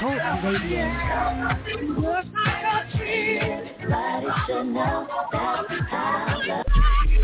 Talk Radio. brand new day I've never seen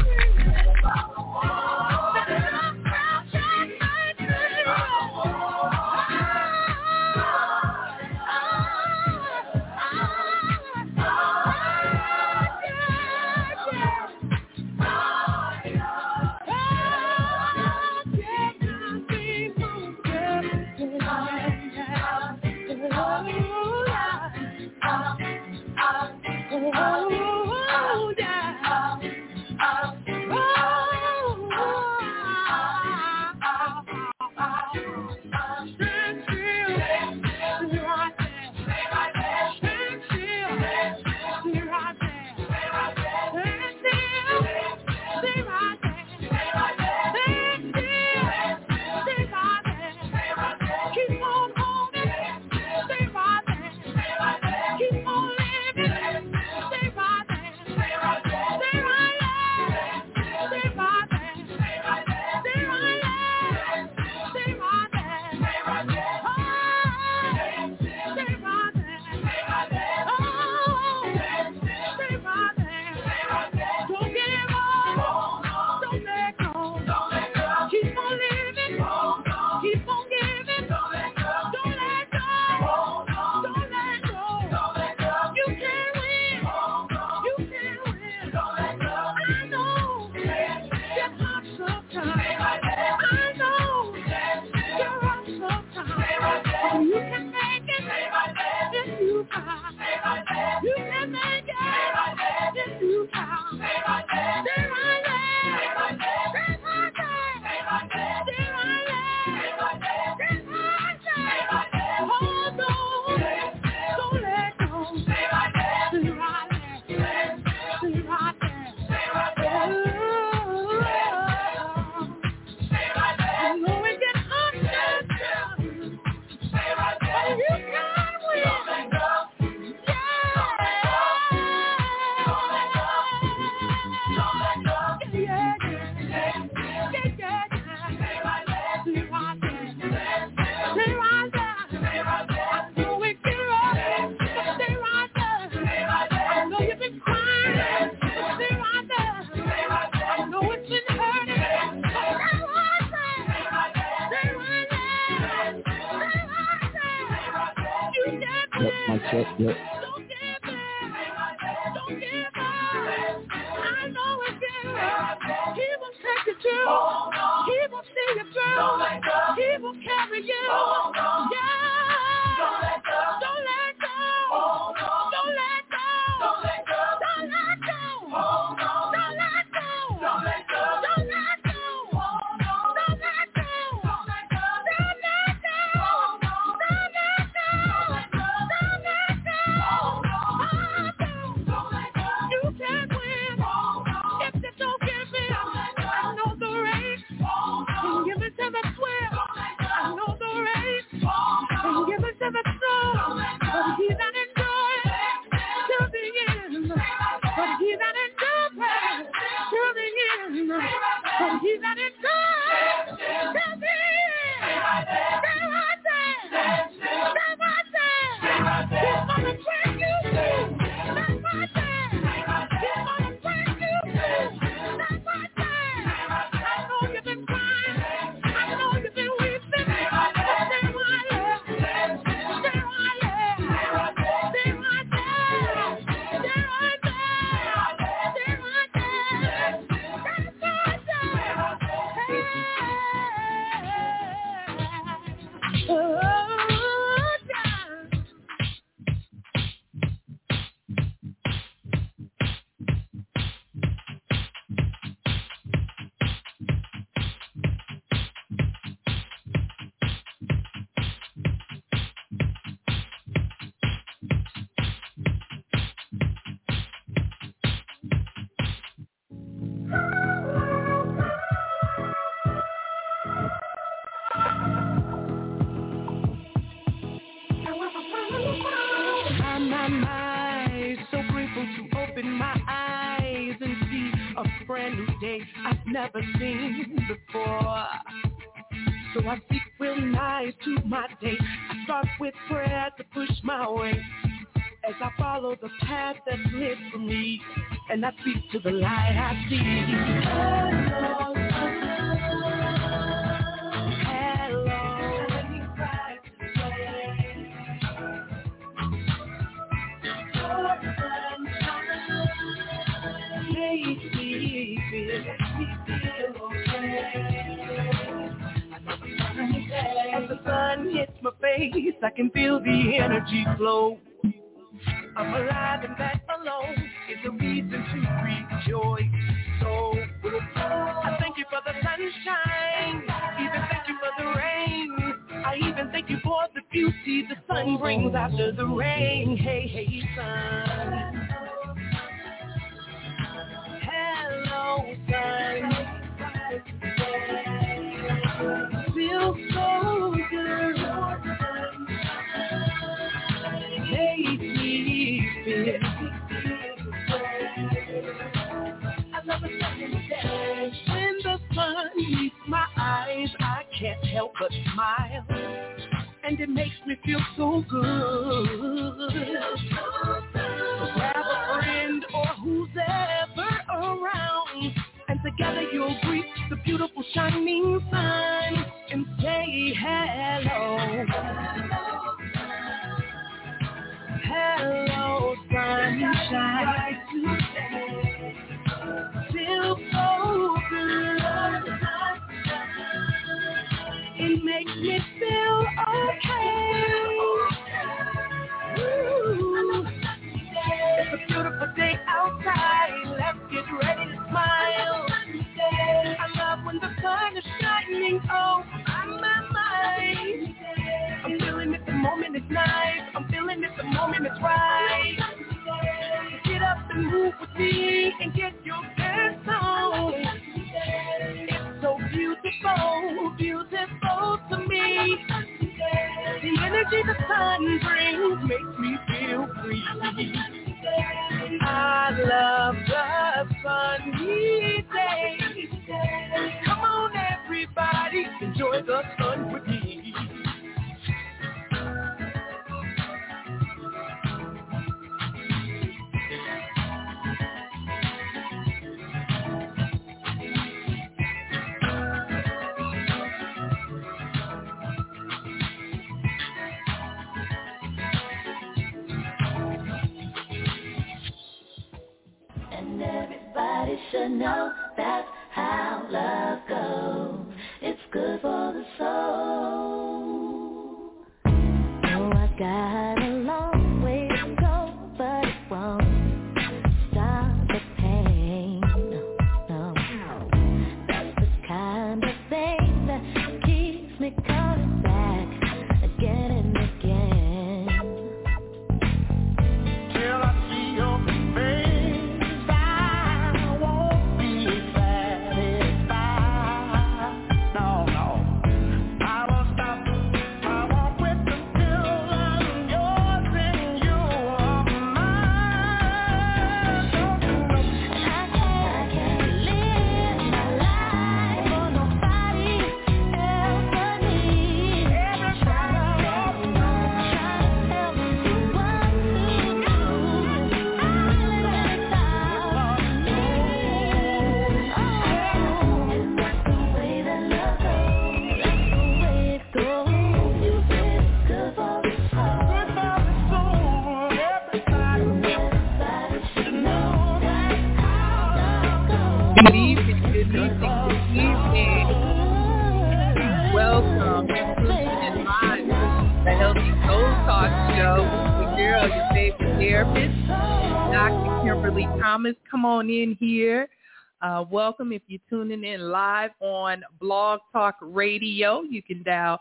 Uh, welcome if you're tuning in live on Blog Talk Radio. You can dial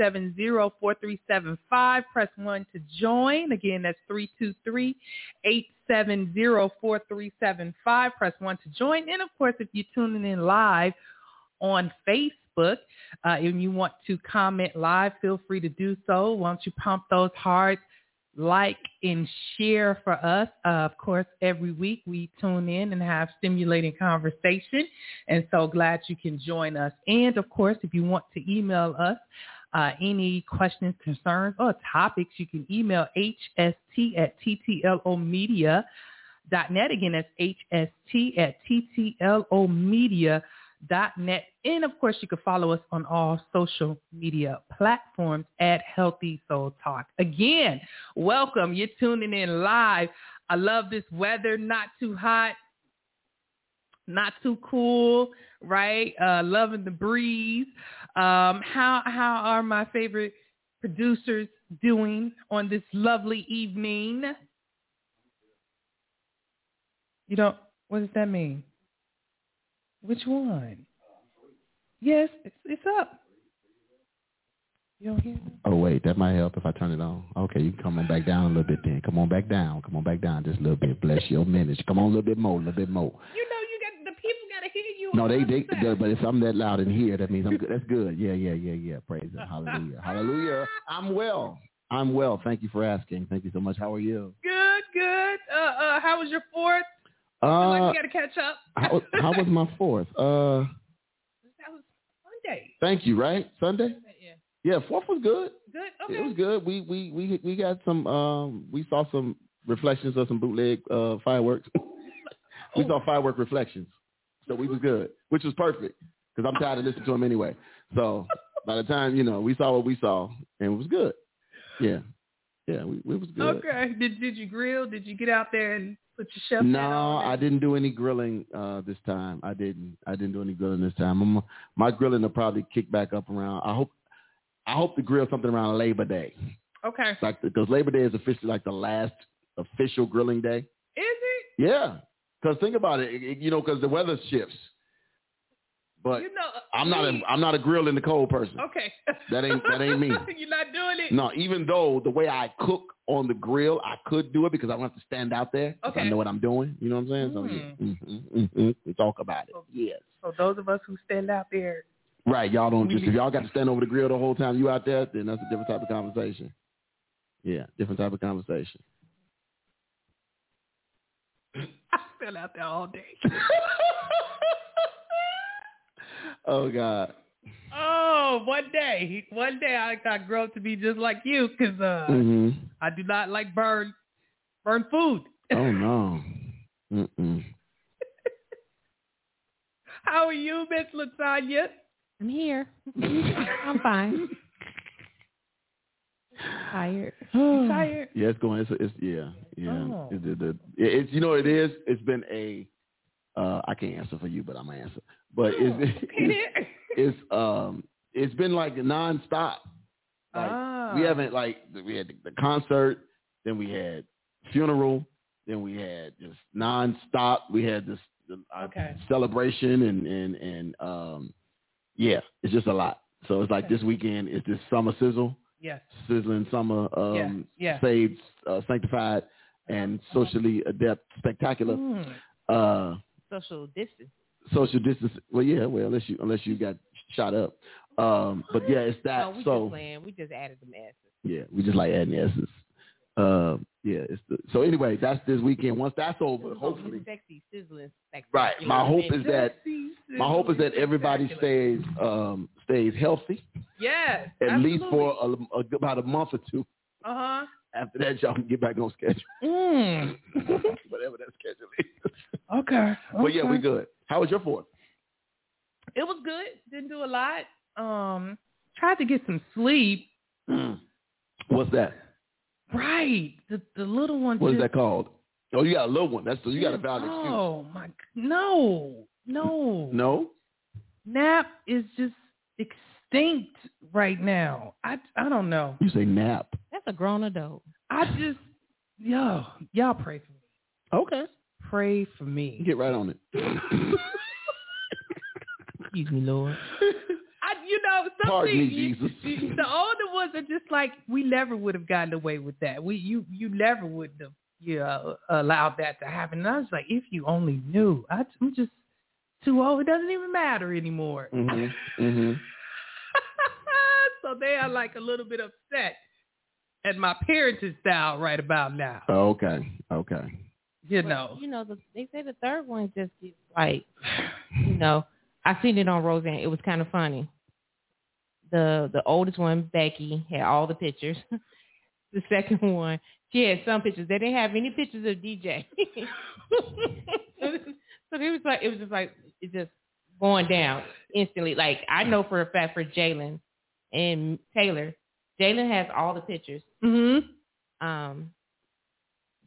323-870-4375. Press 1 to join. Again, that's 323-870-4375. Press 1 to join. And of course, if you're tuning in live on Facebook, uh, and you want to comment live, feel free to do so. Once you pump those hearts, like and share for us. Uh, of course, every week we tune in and have stimulating conversation. And so glad you can join us. And of course, if you want to email us uh, any questions, concerns, or topics, you can email hst at ttlomedia.net. Again, that's hst at ttlomedia.net net. And of course, you can follow us on all social media platforms at Healthy Soul Talk. Again, welcome. You're tuning in live. I love this weather, not too hot, not too cool, right? Uh, loving the breeze. Um, how how are my favorite producers doing on this lovely evening? You don't. What does that mean? Which one? Yes, it's, it's up. You don't hear me? Oh wait, that might help if I turn it on. Okay, you can come on back down a little bit then. Come on back down. Come on back down just a little bit. Bless your minutes. Come on a little bit more, a little bit more. You know, you got the people got to hear you. No, on they, the they, but if I'm that loud in here, that means I'm good. That's good. Yeah, yeah, yeah, yeah. Praise Him. Hallelujah. Hallelujah. I'm well. I'm well. Thank you for asking. Thank you so much. How are you? Good, good. Uh, uh, how was your fourth? Like Uh, you got to catch up. how, was- how was my fourth? Uh, that was Monday. thank you. Right, Sunday. Yeah. Yeah, fourth was good. Good. It was good. We we we we got some. Um, we saw some reflections of some bootleg uh, fireworks. we saw firework reflections, so we was good, which was perfect because I'm tired of listening to them anyway. So by the time you know we saw what we saw, and it was good. Yeah, yeah, we, it was good. Okay. Did Did you grill? Did you get out there and put your chef? No, I didn't do any grilling uh, this time. I didn't. I didn't do any grilling this time. I'm, my grilling will probably kick back up around. I hope. I hope to grill something around Labor Day. Okay. like because Labor Day is officially like the last official grilling day. Is it? Yeah, because think about it- you know, because the weather shifts. But you know, I'm not a I'm not a grill in the cold person. Okay. That ain't that ain't me. You're not doing it. No, even though the way I cook on the grill, I could do it because I don't have to stand out there. Okay. I know what I'm doing. You know what I'm saying? So yeah, mm-hmm, mm-hmm. we talk about it. Yes. So those of us who stand out there, Right, y'all don't just if y'all got to stand over the grill the whole time you out there, then that's a different type of conversation. Yeah, different type of conversation. I stand out there all day. oh God. Oh, one day, one day I, I grow up to be just like you because uh, hmm I do not like burn burn food. Oh no. Mm-mm. How are you, Miss Latanya? I'm here. I'm fine. Tired. You tired? Yeah, it's going. It's, it's yeah, yeah. Oh. It's, the, the, it- it's you know it is. It's been a. Uh, I can't answer for you, but I'm gonna answer. But it's it's, it's um it's been like nonstop. Like Ah. we haven't like we had the, concert, then we had funeral, then we had just nonstop. We had this the, Okay. celebration and and and um yeah, it's just a lot. So it's like Okay. this weekend is this summer sizzle, Yes. sizzling summer, um, yeah. saved, uh, sanctified, and socially adept, spectacular. Mm. Uh, Social distance. Social distance. Well, yeah, well, unless you unless you got shot up. Um, but yeah, it's that. No, we so just. We just added some asses. yeah, we just like adding essence. Um, yeah, it's the, so anyway, that's this weekend. Once that's over, hopefully, Sexy, sizzling, sexy. right. My hope is that Sexy, my hope is that everybody stays um stays healthy Yes. at least for a, a, about a month or two. Uh huh. After that, y'all can get back on schedule, Mm. whatever that schedule is. Okay. But yeah, we good. How was your fourth? It was good. Didn't do a lot. Um, tried to get some sleep. What's that? Right. The the little one. What is just, that called? Oh, you got a little one. That's you got a valid excuse. Oh my. No. No. No. Nap is just extinct right now. I I don't know. You say nap. That's a grown adult. I just yo y'all pray for me. Okay. Pray for me. Get right on it. Excuse me, Lord. I, you know, some Pardon me, you- Jesus. you- the older ones are just like we never would have gotten away with that. We you you never would have you know, allowed that to happen. And I was like, if you only knew, I, I'm just too old. It doesn't even matter anymore. mhm. Mhm. So they are like a little bit upset. at my parenting style right about now. Oh, okay. Okay. You But, know. you know, the, they say the third one just gets like, you know, I seen it on Roseanne. It was kind of funny. The the oldest one, Becky, had all the pictures. the second one, she had some pictures. They didn't have any pictures of DJ. so it was like it was just like it just going down instantly. Like I know for a fact for Jalen and Taylor, Jalen has all the pictures. Mm-hmm. Um,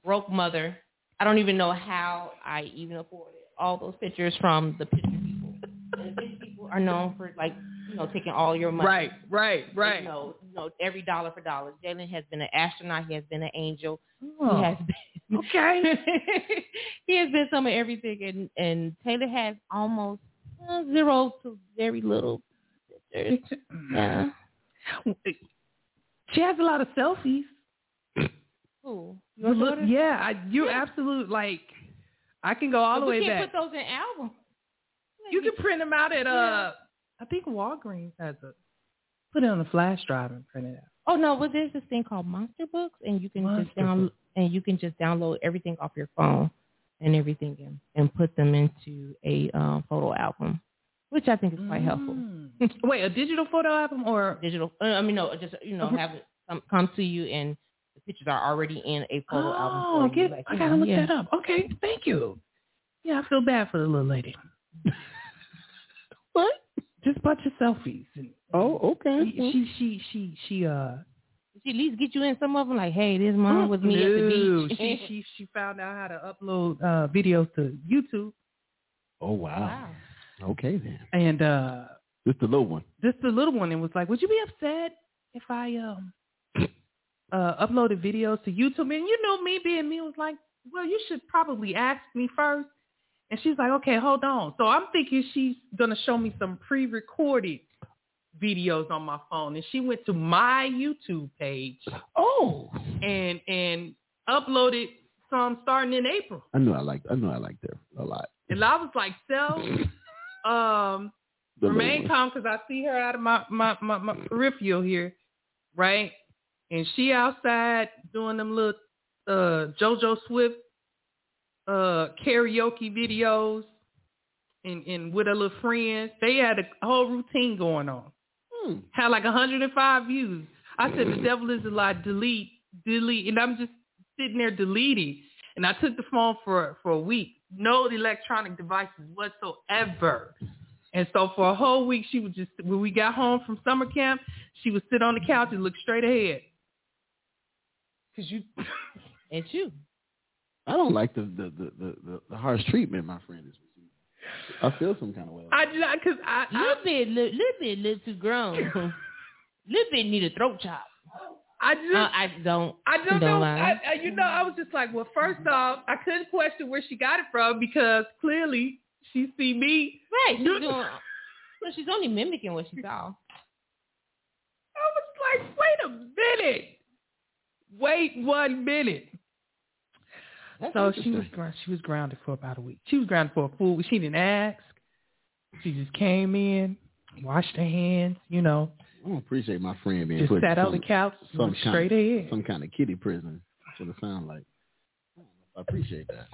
broke mother. I don't even know how I even afforded all those pictures from the picture people. And the picture people are known for like you know taking all your money. Right, right, right. You know, you know every dollar for dollar. Jalen has been an astronaut. He has been an angel. Oh, He has been okay. he has been some of everything, and and Taylor has almost uh, zero to very little pictures. Yeah. She has a lot of selfies. Cool. Look- yeah, I, you're absolute like. I can go all the way can't back. put those in albums. You can print them out at uh, I think Walgreens has a. Put it on a flash drive and print it out. Oh no, well there's this thing called Monster Books, and you can Monster just download and you can just download everything off your phone and everything, and, and put them into a um, photo album, which I think is quite helpful. Mm. Wait, a digital photo album or? Digital, uh, I mean, no, just you know, have it come, come to you, and the pictures are already in a photo album. Oh, for get, Like, I gotta know, look yeah. that up. Okay, thank you. Yeah, I feel bad for the little lady. What? Just a bunch of selfies. And Oh, okay. she, she, she, she, uh. Did she at least get you in some of them? Like, hey, this mom with me at the beach. She, she, she found out how to upload uh videos to YouTube, Oh wow. Okay then. and uh Just the little one. just the little one, and was like, "Would you be upset if I um uh uploaded videos to YouTube?" And you know, me being me was like, "Well, you should probably ask me first. And she's like, "Okay, hold on." So I'm thinking she's gonna show me some pre-recorded videos on my phone, and she went to my YouTube page Oh. and and uploaded some starting in April. I knew I liked. I knew I liked her a lot. And I was like, "Self, um, The remain calm because I see her out of my, my, my, my peripheral here, right? And she outside doing them little uh, JoJo Siwa uh, karaoke videos and, and with her little friends. They had a whole routine going on. Hmm. Had like 105 views. I said, the devil is a lie. Delete, delete. And I'm just sitting there deleting. And I took the phone for, for a week. No electronic devices whatsoever. And so for a whole week, she would just, when we got home from summer camp, she would sit on the couch and look straight ahead. Cause you, It's you. I don't oh. like the the, the, the, the, the harsh treatment my friend is receiving. I feel some kind of way. I just, cause I, I, Little bit, little, little bit, little too grown. little bit need a throat chop. I just, Uh, I don't. I don't don't. I, I, you know, I was just like, well, first off, I couldn't question where she got it from because clearly she see me. Right. She's doing. Well, she's only mimicking what she saw. I was like, wait a minute, wait one minute. That's So she was she was grounded for about a week. She was grounded for a full week. She didn't ask. She just came in, washed her hands, you know, I don't appreciate my friend being just put sat on the some, couch, some looked kind straight ahead. some kind of kitty prison. That's what it sounds like. I appreciate that.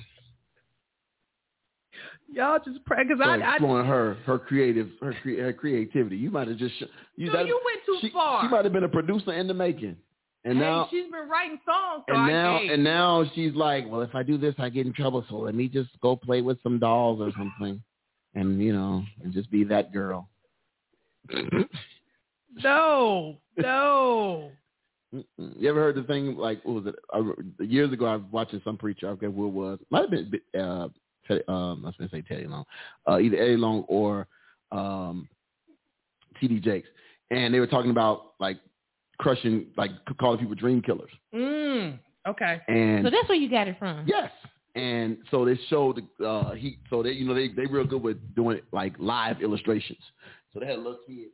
Y'all just pray because So I, I exploring her her creative her, cre- her creativity. You might have just sh- you, No, that- you went too she, far. She might have been a producer in the making, and hey, now she's been writing songs. So and I now and now she's like, well, if I do this, I get in trouble. So let me just go play with some dolls or something, and you know, and just be that girl. no, no. You ever heard the thing like what was it? Uh, years ago, I was watching some preacher. I forget who it was. Might have been uh, Teddy, um, I was going to say Teddy Long, uh, either Eddie Long or um, T.D. Jakes, and they were talking about like crushing, like calling people dream killers. Mm, okay. And So that's where you got it from. Yes. And so they showed the uh he so they you know they they real good with doing like live illustrations. So they had a little kid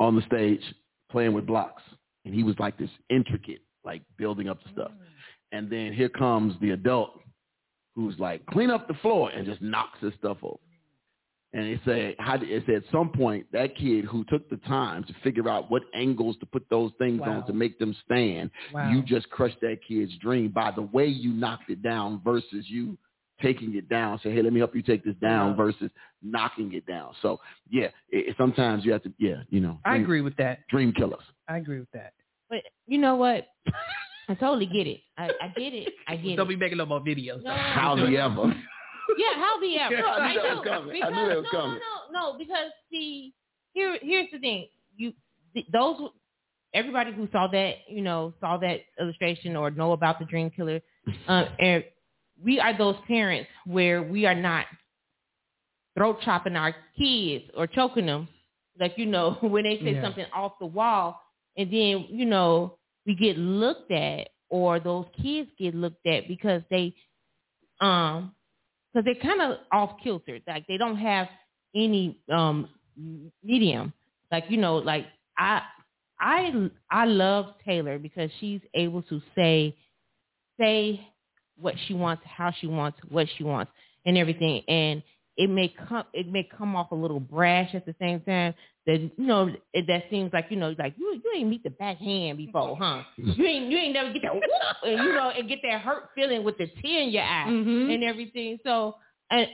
on the stage playing with blocks and he was like this intricate like building up the stuff. Mm. And then here comes the adult who's like clean up the floor and just knocks his stuff over. And it said, how did, it said at some point that kid who took the time to figure out what angles to put those things Wow. on to make them stand, Wow. you just crushed that kid's dream by the way you knocked it down versus you taking it down. Say, hey, let me help you take this down versus knocking it down. So yeah, it, it- sometimes you have to, yeah, you know, I dream, agree with that. dream killers. I agree with that. But you know what? I totally get it. I, I get it. I get it Don't be making no more videos. No. How the ever? Yeah, how the ever? Yeah, I knew that do. was coming. I Because, knew that was no, coming. No, no, no, because see, here, here's the thing. You, th- those, everybody who saw that, you know, saw that illustration or know about the dream killer, uh, and we are those parents where we are not throat chopping our kids or choking them, like you know, when they say Yeah. something off the wall, and then you know we get looked at or those kids get looked at because they um because they're kind of off kilter. Like they don't have any um medium. Like you know like i i i love taylor because she's able to say say what she wants how she wants what she wants and everything. And it may come it may come off a little brash at the same time. That you know it, that seems like you know like you you ain't meet the backhand before huh? You ain't you ain't never get that whoop, and you know and get that hurt feeling with the tear in your eye Mhm. and everything. So and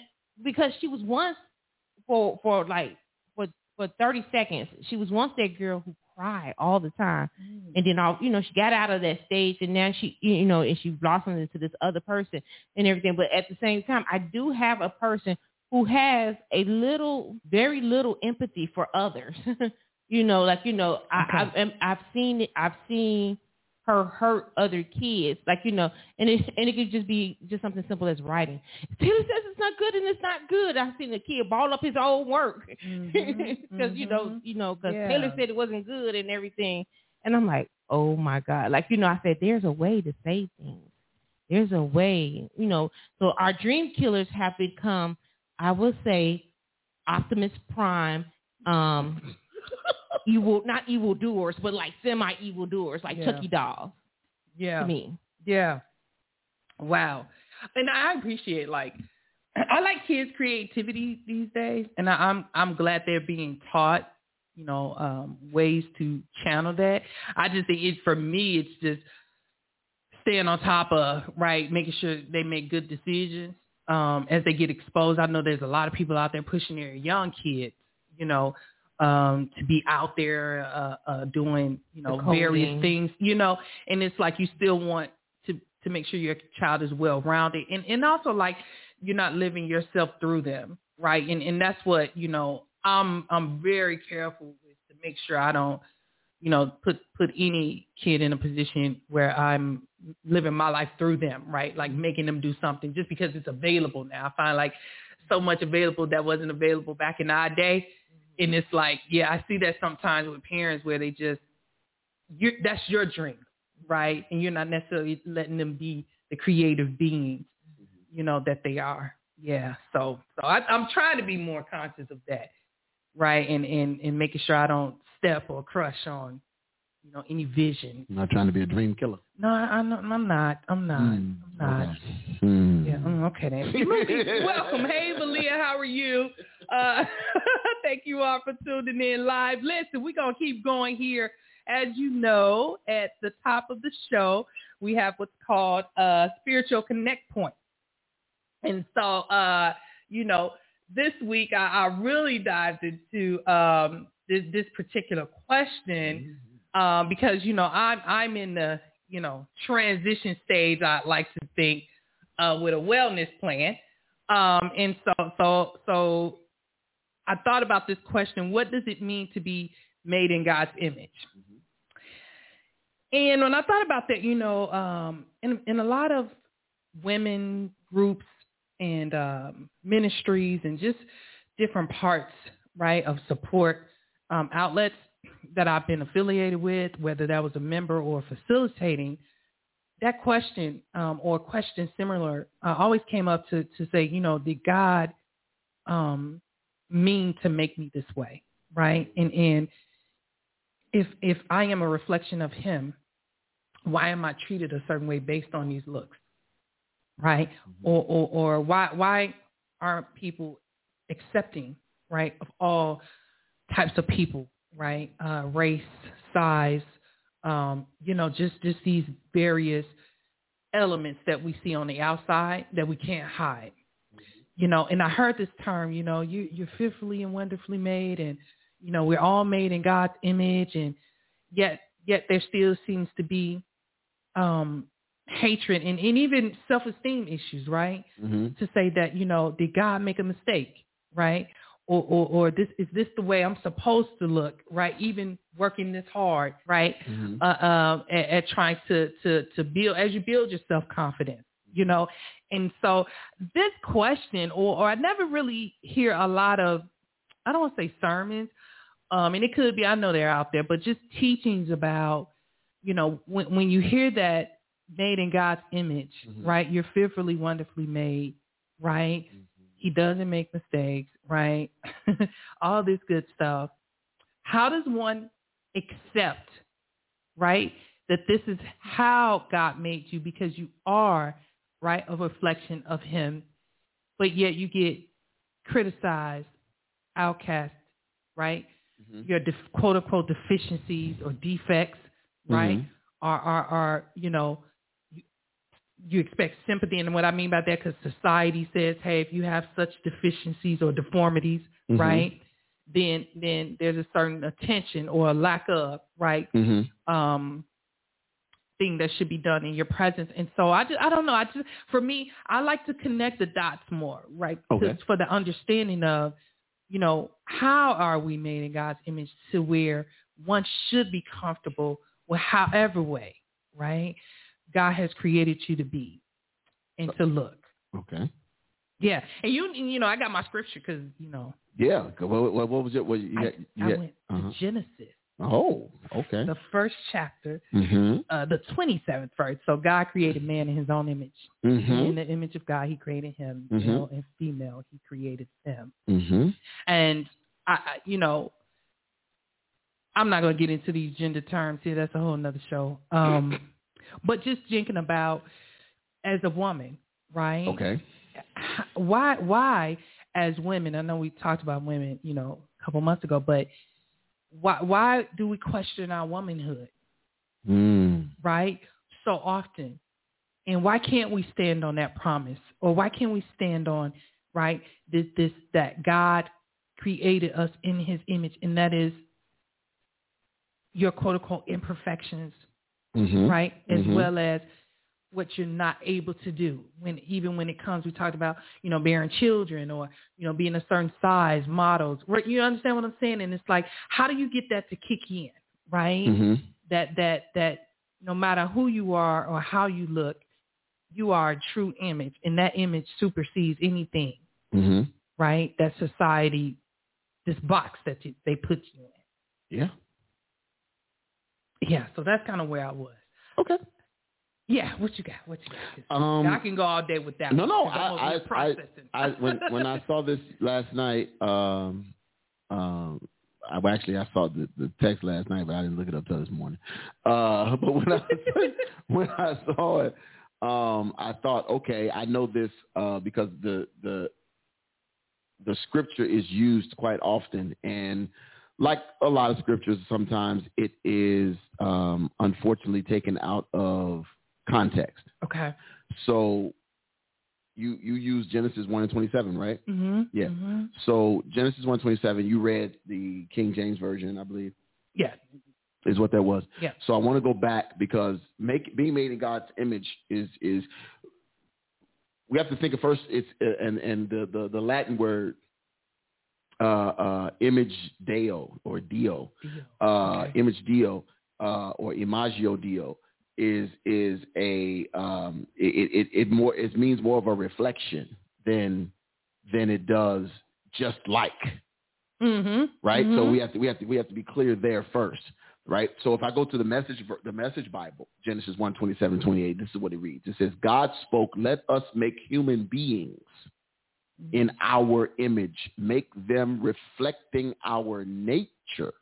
because she was once for for like for for 30 seconds she was once that girl who cried all the time. Mm. And then all you know she got out of that stage and now she you know and she blossomed into this other person and everything. But at the same time i do have a person who has a little very little empathy for others. You know like you know i I've, I've seen it i've seen her hurt other kids. Like you know and it and it could just be just something simple as writing. Taylor says it's not good and it's not good. I've seen a kid ball up his own work. Because you know you know because Yeah. taylor said it wasn't good and everything. And i'm like oh my god. Like you know i said there's a way to say things. There's a way you know. So our dream killers have become i would say optimus prime um evil not evil doers but like semi evil doers like Yeah. chucky dolls Yeah. to me Yeah. Wow. And I appreciate like I like kids' creativity these days, and I, I'm I'm glad they're being taught, you know, um, ways to channel that. I just think it for me, it's just staying on top of right, making sure they make good decisions um, as they get exposed. I know there's a lot of people out there pushing their young kids, you know, um, to be out there uh, uh, doing, you know, various things, you know, and it's like you still want to to make sure your child is well rounded, and and also like you're not living yourself through them, right? And and that's what you know. I'm I'm very careful with to make sure I don't, you know, put put any kid in a position where I'm living my life through them, right? Like making them do something just because it's available now. I find like so much available that wasn't available back in our day, and it's like, yeah, I see that sometimes with parents where they just, you're, that's your dream, right? And you're not necessarily letting them be the creative beings, you know, that they are. Yeah. So, so I, I'm trying to be more conscious of that, right? And, and, and making sure I don't step or crush on, you know, any vision. I'm not trying to be a dream killer. No, I, I'm not. I'm not. I'm not. Mm, I'm not. okay. Mm. Yeah. mm, okay then. Welcome. Hey, Valia. How are you? Uh, thank you all for tuning in live. Listen, we're going to keep going here. As you know, at the top of the show, we have what's called uh, Spiritual Connect Point. And so, uh, you know, this week I, I really dived into um, this, this particular question um, because, you know, I'm, I'm in the, you know, transition stage, I like to think, uh, with a wellness plan. Um, and so, so, so I thought about this question. What does it mean to be made in God's image? And when I thought about that, you know, um, in, in a lot of women groups and um, ministries and just different parts, right, of support um, outlets that I've been affiliated with, whether that was a member or facilitating, that question um, or question similar uh, always came up to, to say, you know, did God um, mean to make me this way, right? And and if if I am a reflection of Him, why am I treated a certain way based on these looks, right? Or or, or why why aren't people accepting right, of all types of people, right, uh, race, size, um, you know, just just these various elements that we see on the outside that we can't hide. You know, and I heard this term, you know, you you're fearfully and wonderfully made and you know, we're all made in God's image and yet yet there still seems to be um hatred and, and even self esteem issues, right? Mm-hmm. To say that, you know, did God make a mistake, right? Or, or or this is this the way I'm supposed to look, right? Even working this hard, right? Mhm. uh, um, at, at trying to, to, to build, as you build your self-confidence, you know? And so this question, or, or I never really hear a lot of, I don't want to say sermons, um, and it could be, I know they're out there, but just teachings about, you know, when, when you hear that made in God's image, Mhm. right? You're fearfully, wonderfully made, right? He doesn't make mistakes, right? All this good stuff. How does one accept, right, that this is how God made you because you are, right, a reflection of him, but yet you get criticized, outcast, right? Mhm. Your def- quote unquote deficiencies or defects, right, Mhm. are, are, are, you know, you, you expect sympathy. And what I mean by that, because society says, hey, if you have such deficiencies or deformities, Mhm. right, then then there's a certain attention or a lack of, right, Mhm. um thing that should be done in your presence. And so I just I don't know. I just for me, I like to connect the dots more, right? Okay. To, for the understanding of, you know, how are we made in God's image to where one should be comfortable with however way, right? God has created you to be and to look. Okay. Yeah. And you you know, I got my scripture cuz, you know, Yeah. What, what, what was it? What you I, had, you I had- went uh-huh. to Genesis, Oh, okay. the first chapter, Mhm. uh, the 27th verse. So God created man in his own image. In Mhm. the image of God, he created him. Mhm. Male and female, he created them. Mhm. And I, you know, I'm not going to get into these gender terms here. That's a whole nother show. Um, but just thinking about as a woman, right? Okay. Why, why, as women? I know we talked about women, you know, a couple months ago, but why, why do we question our womanhood? Mm. right? So often. And why can't we stand on that promise? Or why can't we stand on, right, this, this that God created us in his image and that is your quote unquote imperfections, Mhm. right? As Mhm. well as what you're not able to do when even when it comes we talked about you know bearing children or you know being a certain size models right you understand what i'm saying and it's like how do you get that to kick in right Mhm. that that that no matter who you are or how you look, you are a true image, and that image supersedes anything, Mhm. right? That society, this box that you, they put you in. Yeah. Yeah, so that's kind of where I was. Okay. Yeah, what you got? What you got? Um, I can go all day with that. no, no, I'm I- I- I when when I saw this last night, um, um, I well, actually I saw the, the text last night, but I didn't look it up till this morning. Uh, but when I when I saw it, um, I thought, okay, I know this uh, because the the the scripture is used quite often, and like a lot of scriptures, sometimes it is um, unfortunately taken out of context. okay. So you you use Genesis one and twenty seven, right? Mm-hmm. Yeah. hmm So Genesis one twenty seven, you read the King James version, I believe, Yeah. is what that was. Yeah. So I want to go back because make being made in God's image is is we have to think of first. It's uh, and and the the, the Latin word uh, uh, image deo or dio Deal. uh, Okay. image dio uh, or imagio dio is is a um, it, it it more it means more of a reflection than than it does just like Mm-hmm. right. So Mhm. we have to we have to we have to be clear there first, right? So if I go to the message the message Bible Genesis one twenty seven twenty eight, this is what it reads. It says, "God spoke, let us make human beings." in our image, make them reflecting our nature.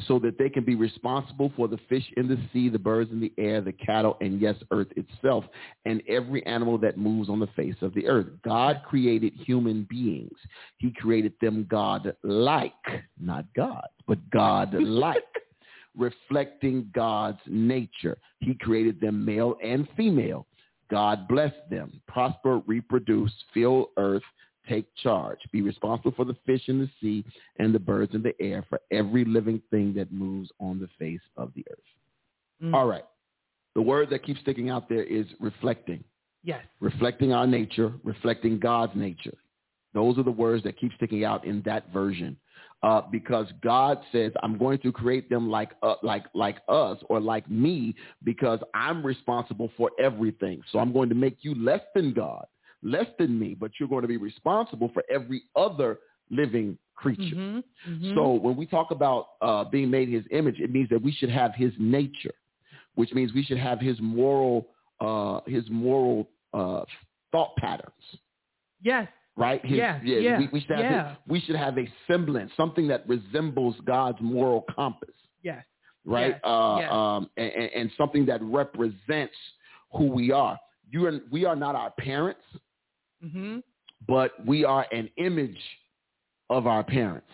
So that they can be responsible for the fish in the sea, the birds in the air, the cattle, and yes, earth itself, and every animal that moves on the face of the earth. God created human beings. He created them God-like, not God, but God-like, reflecting God's nature. He created them male and female. God blessed them. Prosper, reproduce, fill earth, take charge. Be responsible for the fish in the sea and the birds in the air, for every living thing that moves on the face of the earth. Mm. All right. The word that keeps sticking out there is reflecting. Yes. Reflecting our nature, reflecting God's nature. Those are the words that keep sticking out in that version. Uh, because God says, I'm going to create them like, uh, like, like us or like me because I'm responsible for everything. So I'm going to make you less than God less than me, but you're going to be responsible for every other living creature. Mhm, mhm. So when we talk about uh, being made his image, it means that we should have his nature, which means we should have his moral, uh, his moral uh, thought patterns, yes. right? His, Yeah, yeah, we, we should have yeah. his- we should have a semblance, something that resembles God's moral compass Yes. right? Yes, Uh, yes. Um, and, and- and something that represents who we are. You are, we are not our parents, Mhm. but we are an image of our parents.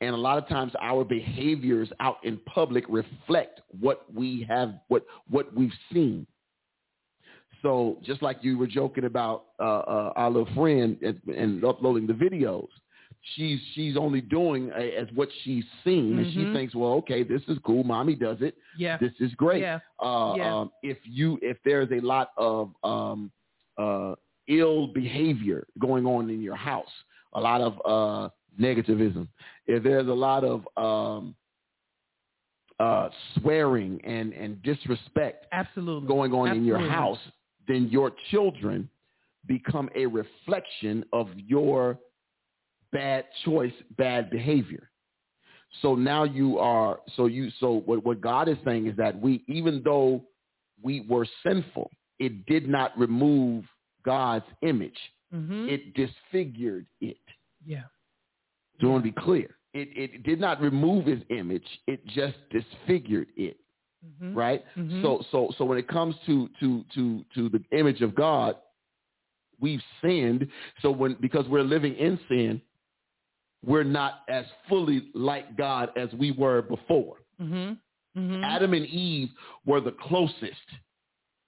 And a lot of times our behaviors out in public reflect what we have, what, what we've seen. So just like you were joking about uh, uh, our little friend and, and uploading the videos, she's she's only doing a, as what she's seen, and she Mhm. thinks, well, okay, this is cool. Mommy does it. Yeah. This is great. Yeah. Uh, Yeah. um, if you if there's a lot of um, uh, ill behavior going on in your house, a lot of uh, negativism, if there's a lot of um, uh, swearing and and disrespect Absolutely. going on in your house, then your children become a reflection of your bad choice, bad behavior. So now you are so you so what what God is saying is that we even though we were sinful, it did not remove God's image. Mhm. It disfigured it. yeah. So I want to be clear. It it did not remove his image, it just disfigured it Mhm. right? Mhm. So so so when it comes to to to to the image of God, we've sinned. So when because we're living in sin, we're not as fully like God as we were before. Mhm. Mhm. Adam and Eve were the closest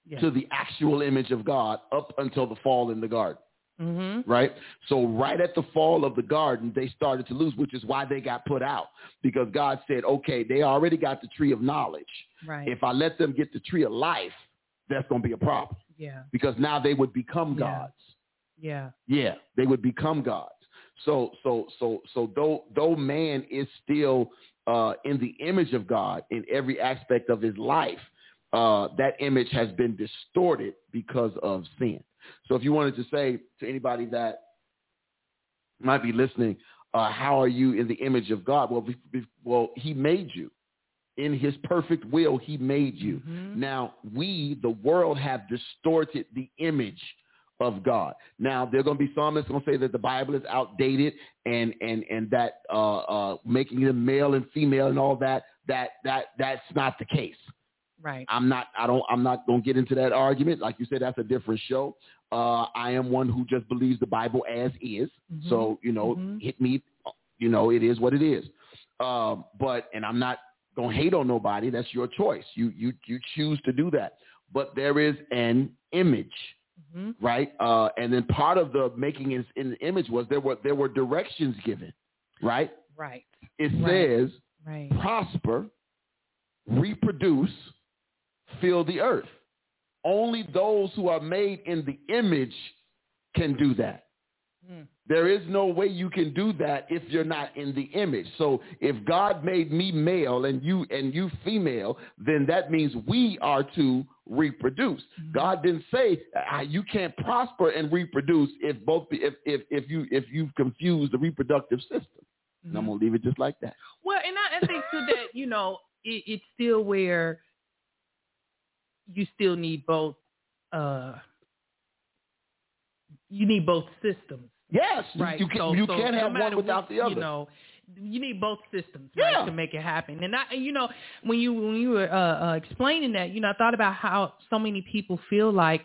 yeah. to the actual image of God up until the fall in the garden, Mhm. right? So right at the fall of the garden, they started to lose, which is why they got put out because God said, "Okay, they already got the tree of knowledge. Right. If I let them get the tree of life, that's going to be a problem." yeah. because now they would become Yeah. gods. Yeah. Yeah, they would become gods. So so so so though though man is still uh, in the image of God in every aspect of his life, uh, that image has been distorted because of sin. So if you wanted to say to anybody that might be listening, uh, how are you in the image of God? Well, be, be- well, He made you in His perfect will. He made you. Mhm. Now, we, the world, have distorted the image of God. Now, there are going to be some that's going to say that the Bible is outdated and and and that uh, uh, making them male and female and all that that that that's not the case. Right. I'm not. I don't. I'm not going to get into that argument. Like you said, that's a different show. Uh, I am one who just believes the Bible as is. Mhm. So you know, Mhm. hit me. You know, it is what it is. Um, but and I'm not going to hate on nobody. That's your choice. You you you choose to do that. But there is an image, Mhm. right? Uh, and then part of the making it in the image was there were there were directions given, right? Right. It Right. says Right. prosper, reproduce, fill the earth. Only those who are made in the image can do that. Mm. There is no way you can do that if you're not in the image. So if God made me male and you and you female, then that means we are to reproduce. God didn't say uh, you can't prosper and reproduce if both if if if you if you've confused the reproductive system. And I'm Mhm. gonna leave it just like that. Well, and I, I think too that you know it, it's still where you still need both. uh You need both systems, Yes, you- right? you, can So- you so can't have one without the other. You know, you need both systems right, to make it happen. And I, you know, when you when you were uh, uh, explaining that, you know, I thought about how so many people feel like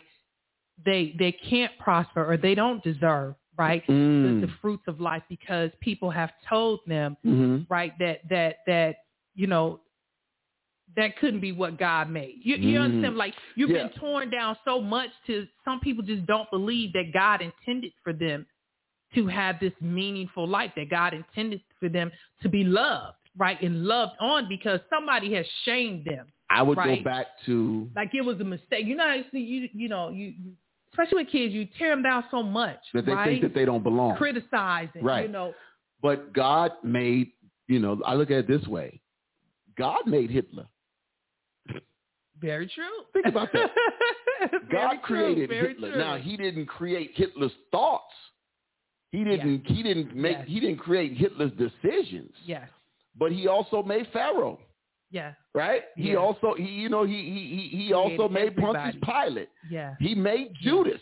they they can't prosper or they don't deserve right Mm. the, the fruits of life because people have told them hmm right that that that you know that couldn't be what God made. You, you Mhm. understand? Like you've Yeah. been torn down so much to some people just don't believe that God intended for them to have this meaningful life. That God intended for them to be loved, right, and loved on because somebody has shamed them. I would Right. go back to Like it was a mistake. You know, you you know you, you especially with kids, you tear them down so much, that they right? think that they don't belong. Criticizing, Right. You know, But God made, you know, I look at it this way. God made Hitler. Very true. Think about that. Very God true, created very Hitler. true. Now he didn't create Hitler's thoughts. He didn't he didn't make Yes. he didn't create Hitler's decisions. Yes. But he also made Pharaoh, Yeah. right? He also he you know he he he, he also made Created Pontius. Pilate. Yeah. He made Judas,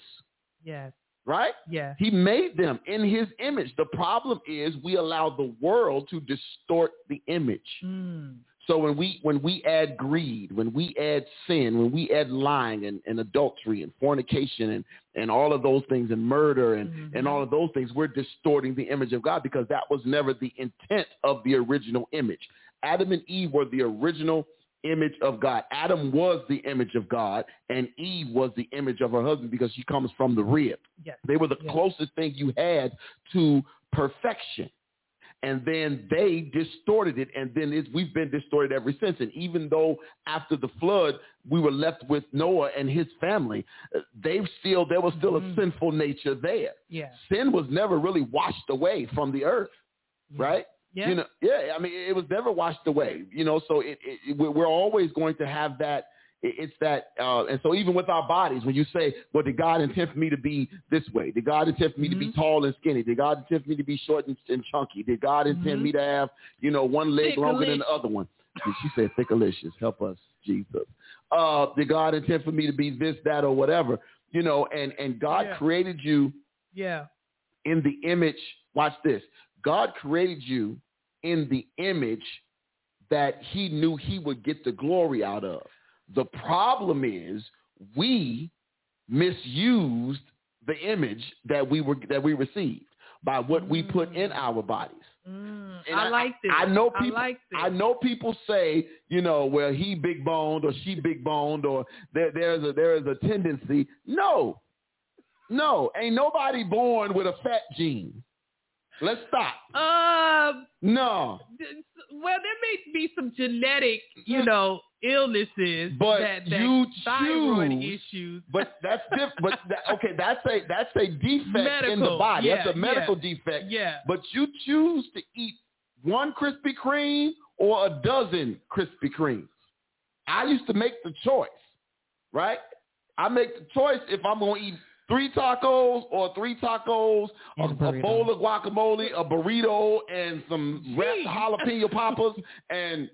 Yes. right? Yeah. He made them in his image. The problem is we allow the world to distort the image. Mm. So when we when we add greed, when we add sin, when we add lying and, and adultery and fornication and, and all of those things and murder and, Mhm. and all of those things, we're distorting the image of God because that was never the intent of the original image. Adam and Eve were the original image of God. Adam was the image of God and Eve was the image of her husband because she comes from the rib. Yes. They were the Yeah. closest thing you had to perfection. And then they distorted it, and then it's, we've been distorted ever since. And even though after the flood we were left with Noah and his family, uh, they've still there was still Mhm. a sinful nature there. Yeah. Sin was never really washed away from the earth, Yeah. right? Yeah. You know, yeah. I mean, it was never washed away. You know, so it, it, we're always going to have that. It- It's that, uh, and so even with our bodies, when you say, "Well, did God intend for me to be this way? Did God intend for me to be Mhm. tall and skinny? Did God intend for me to be short and, and chunky? Did God intend Mhm. me to have, you know, one leg longer than the other one?" She said, "Thickalicious, help us, Jesus." Uh, did God intend for me to be this, that, or whatever? You know, and and God Yeah. created you Yeah. in the image. Watch this. God created you in the image that he knew he would get the glory out of. The problem is we misused the image that we were that we received by what we put in our bodies. Mm. I, I- like this. I know people. I like this. I know people say, you know, well, he big boned or she big boned or there, there's a there is a tendency. No, no, ain't nobody born with a fat gene. Let's stop. Um. No, th- Well, there may be some genetic, you know, illnesses But that, that you thyroid choose- issues. but that's different. But that, okay, that's a that's a defect in the body. yeah, that's a medical yeah. defect. Yeah. But you choose to eat one Krispy Kreme or a dozen Krispy Kremes. I used to make the choice, right? I make the choice if I'm going to eat three tacos or three tacos, a, a bowl of guacamole, a burrito, and some wrapped jalapeno poppers and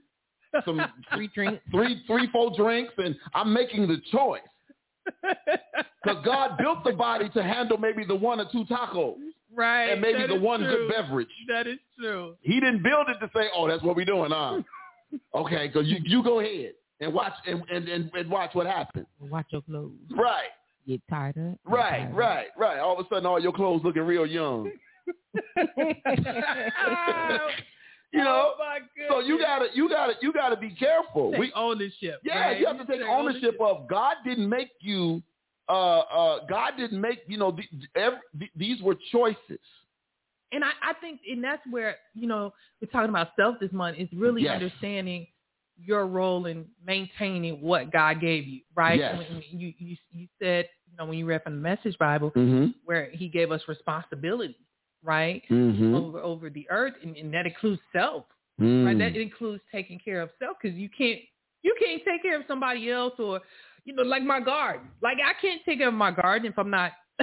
some three drink. three, three, four drinks, and I'm making the choice. Because God built the body to handle maybe the one or two tacos right. and maybe that the one true. good beverage. That is true. He didn't build it to say, "Oh, that's what we're doing." Huh? okay, because you you go ahead and watch and, and, and, and watch what happens. Watch your clothes. Right, Get tired of it. Get right, tired of right, right. All of a sudden, all your clothes looking real young. You know, oh my so you gotta you gotta you gotta be careful. take We, ownership. yeah, right? you have to take ownership of God didn't make you. Uh, uh, God didn't make you know. th- every, th- these were choices. And I, I think, and that's where you know we're talking about self this month is really Yes. understanding your role in maintaining what God gave you, right? Yes. When you, you you said, you know, when you read from the Message Bible, Mm-hmm. where He gave us responsibility, right, Mm-hmm. over over the earth, and, and that includes self, Mm. right? That includes taking care of self because you can't you can't take care of somebody else or you know like my garden. Like I can't take care of my garden if I'm not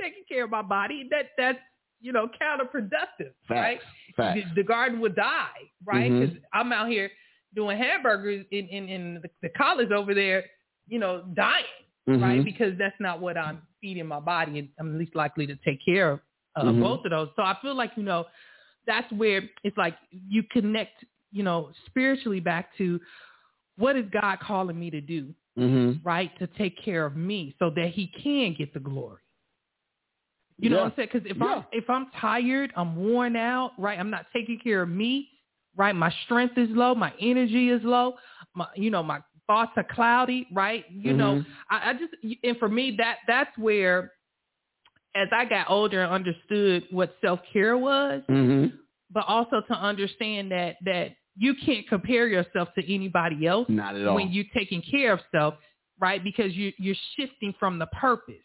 taking care of my body. That that's you know counterproductive, right? Facts. Facts. The, the garden would die, right? Because I'm out here doing hamburgers in in, in the, the college over there, you know, dying, right? Mhm. Because that's not what I'm feeding my body, and I'm least likely to take care of uh, Mhm. both of those. So I feel like you know that's where it's like you connect, you know, spiritually back to what is God calling me to do, Mm-hmm. right? To take care of me so that he can get the glory. You know Yeah. what I'm saying? Because if Yeah. I'm if I'm tired, I'm worn out, right? I'm not taking care of me, right? My strength is low, my energy is low, my you know my thoughts are cloudy, right? You know, Mhm. I, I just and for me that that's where, as I got older and understood what self care was, Mm-hmm. but also to understand that that you can't compare yourself to anybody else Not at all. when you're taking care of self, right? Because you you're shifting from the purpose,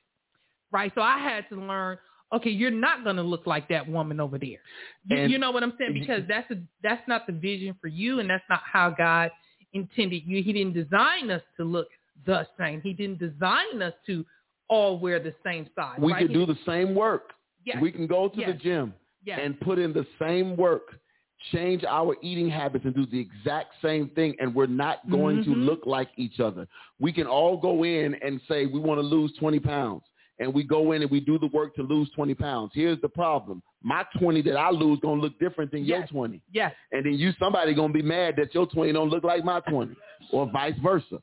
right? So I had to learn. Okay, you're not going to look like that woman over there. You, you know what I'm saying? Because that's a, that's not the vision for you, and that's not how God intended you. He didn't design us to look the same. He didn't design us to all wear the same size. we right? He- do the same work. yes, We can go to the gym yes. and put in the same work, change our eating habits and do the exact same thing, and we're not going to Mhm. look like each other. We can all go in and say we want to lose 20 pounds. And we go in and we do the work to lose 20 pounds. Here's the problem. My 20 that I lose going to look different than your 20. yes. And then you, somebody going to be mad that your 20 don't look like my 20 or vice versa.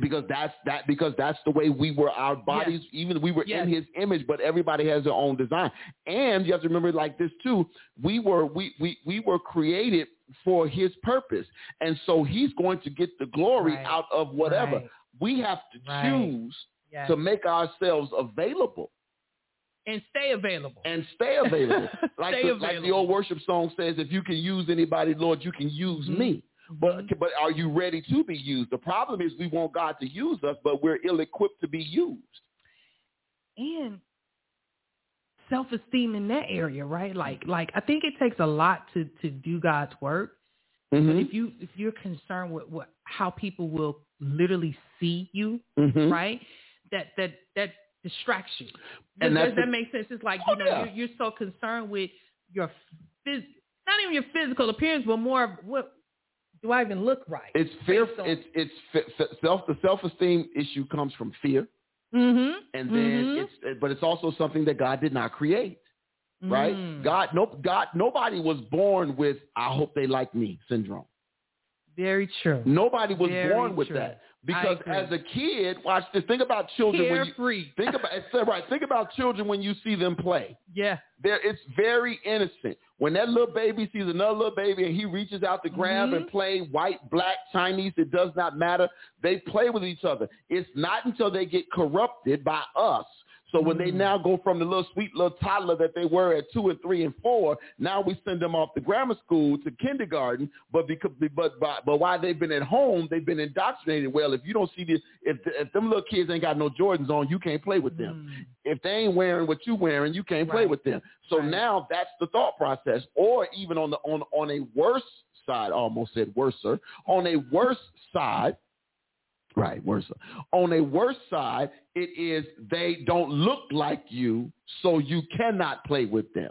Because that's that because that's the way we were our bodies even we were Yes. in his image but everybody has their own design and you have to remember like this too we were we we we were created for his purpose and so he's going to get the glory Right. out of whatever Right. we have to Right. choose Yes. to make ourselves available and stay available. and stay available. like, Stay the, like the old worship song says, if you can use anybody, Lord, you can use Mhm. me. But but are you ready to be used? The problem is we want God to use us, but we're ill-equipped to be used. and self-esteem in that area, right? Like, like I think it takes a lot to to do God's work. But Mhm. if you if you're concerned with what how people will literally see you, Mhm. right? That that that distracts you. And Does, that make sense? It's like Oh, you know yeah. you're, you're so concerned with your phys- not even your physical appearance, but more of what do I even look right? It's fear. On- It's it's self. The self-esteem issue comes from fear, mm-hmm. and then it's but it's also something that God did not create. Right? Mm. God, no, God, nobody was born with "I hope they like me" syndrome. Very true. Nobody was Very born with true. that because as a kid, watch this. Think about children when you Carefree. think about it's right. Think about children when you see them play. yeah. They're, it's very innocent. When that little baby sees another little baby and he reaches out to grab Mhm. and play white, black, Chinese, it does not matter. They play with each other. It's not until they get corrupted by us. So when they Mm. now go from the little sweet little toddler that they were at two and three and four, now we send them off to grammar school to kindergarten. But because but but, but while they've been at home, they've been indoctrinated. Well, if you don't see this, if if them little kids ain't got no Jordans on, you can't play with them Mm. if they ain't wearing what you wearing, you can't play with them. So Right. now that's the thought process. Or even on the on on a worse side, almost said worser. On a worse side, right, worse. On a worse side, it is they don't look like you, so you cannot play with them.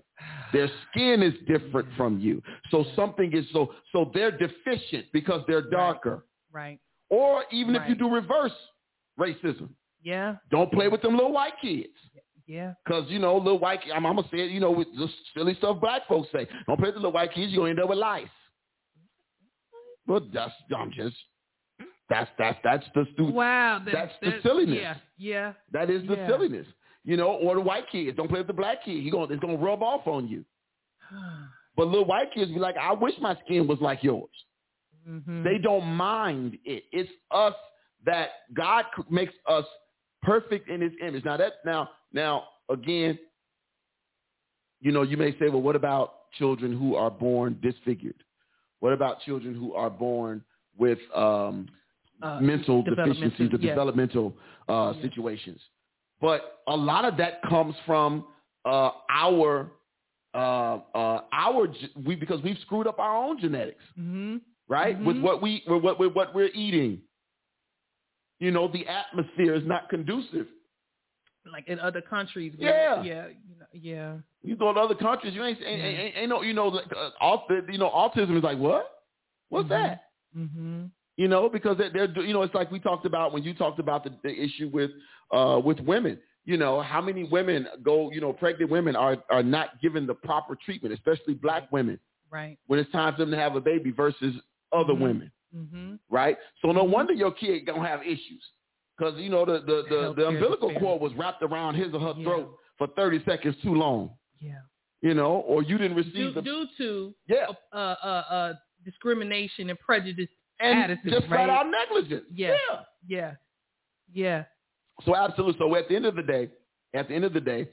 Their skin is different mm-hmm. from you. So something is so so they're deficient because they're darker. Right. Or even if you do reverse racism, Yeah. don't play with them little white kids. Yeah. Cause you know, little white, I'm, I'm gonna say it. You know, with the silly stuff black folks say. Don't play with the little white kids. you're gonna end up with lice. But that's I'm just that's that's that's the stupid. Wow. That's the silliness. Yeah. Yeah. That is the Yeah. silliness. You know, or the white kids. Don't play with the black kid. He gonna it's gonna rub off on you. But little white kids be like, I wish my skin was like yours. mm-hmm. They don't mind it. It's us that God makes us perfect in His image. Now that now now again, you know, you may say, well, what about children who are born disfigured? What about children who are born with um, Uh, mental deficiencies, the yeah. developmental uh, Yeah. situations? But a lot of that comes from uh, our uh, uh, our we because we've screwed up our own genetics Mm-hmm. right? With Mhm. what we with what with what we're eating. You know, the atmosphere is not conducive. Like in other countries. Yeah. Where, yeah. You know, yeah. You go to other countries, you ain't ain't, ain't, ain't no you know uh, aut- you know autism is like what? What's Mhm. that? Mm-hmm. You know, because they're, they're you know, it's like we talked about when you talked about the, the issue with uh with women. You know, how many women go, you know, pregnant women are are not given the proper treatment, especially black women, Right. when it's time for them to have a baby versus other Mhm. women, Mm-hmm. right? So no Mhm. wonder your kid gonna have issues. Because you know the the, the, the umbilical cord was wrapped around his or her Yeah. throat for thirty seconds too long, Yeah. you know, or you didn't receive Due, the due to yeah, uh, uh, uh, discrimination and prejudice. And attitude, just flat right? out negligence. Yeah. Yeah. Yeah. So absolutely. So at the end of the day, at the end of the day,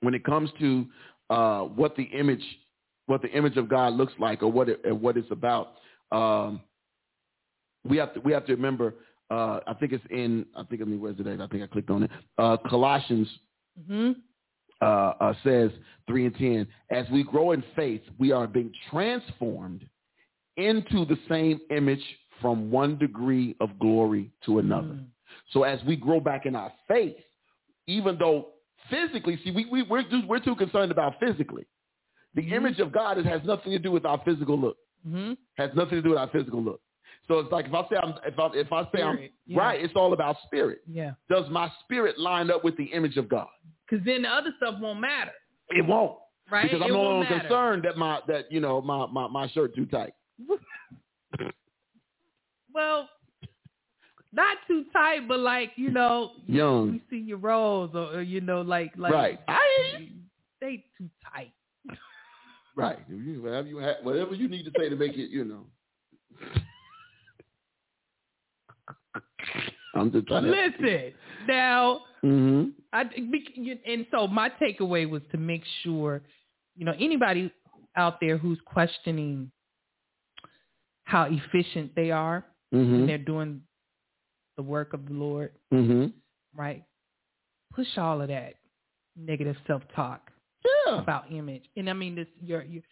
when it comes to uh, what the image, what the image of God looks like, or what it, or what it's about, um, we have to we have to remember. Uh, I think it's in. I think I mean where's it at? I think I clicked on it. Uh, Colossians hmm uh, uh, says three and ten. As we grow in faith, we are being transformed into the same image from one degree of glory to another. Mm. So as we grow back in our faith, even though physically, see, we, we, we're, just, we're too concerned about physically. The Mhm. image of God is, has nothing to do with our physical look. hmm Has nothing to do with our physical look. So it's like if I say I'm, if I, if I say I'm yeah. right, it's all about spirit. Yeah. Does my spirit line up with the image of God? Because then the other stuff won't matter, It won't, right? because I'm it no longer concerned that my that you know my my, my shirt too tight. Well, not too tight, but like you know, Young, you see your rolls, or, or, you know, like like right? They too tight. Right. Whatever you ha- whatever you need to say to make it, you know. I'm just trying to. Listen now. hmm I and so my takeaway was to make sure, you know, anybody out there who's questioning how efficient they are hmm when they're doing the work of the Lord, hmm right? Push all of that negative self-talk Yeah. about image, and I mean this. Your, your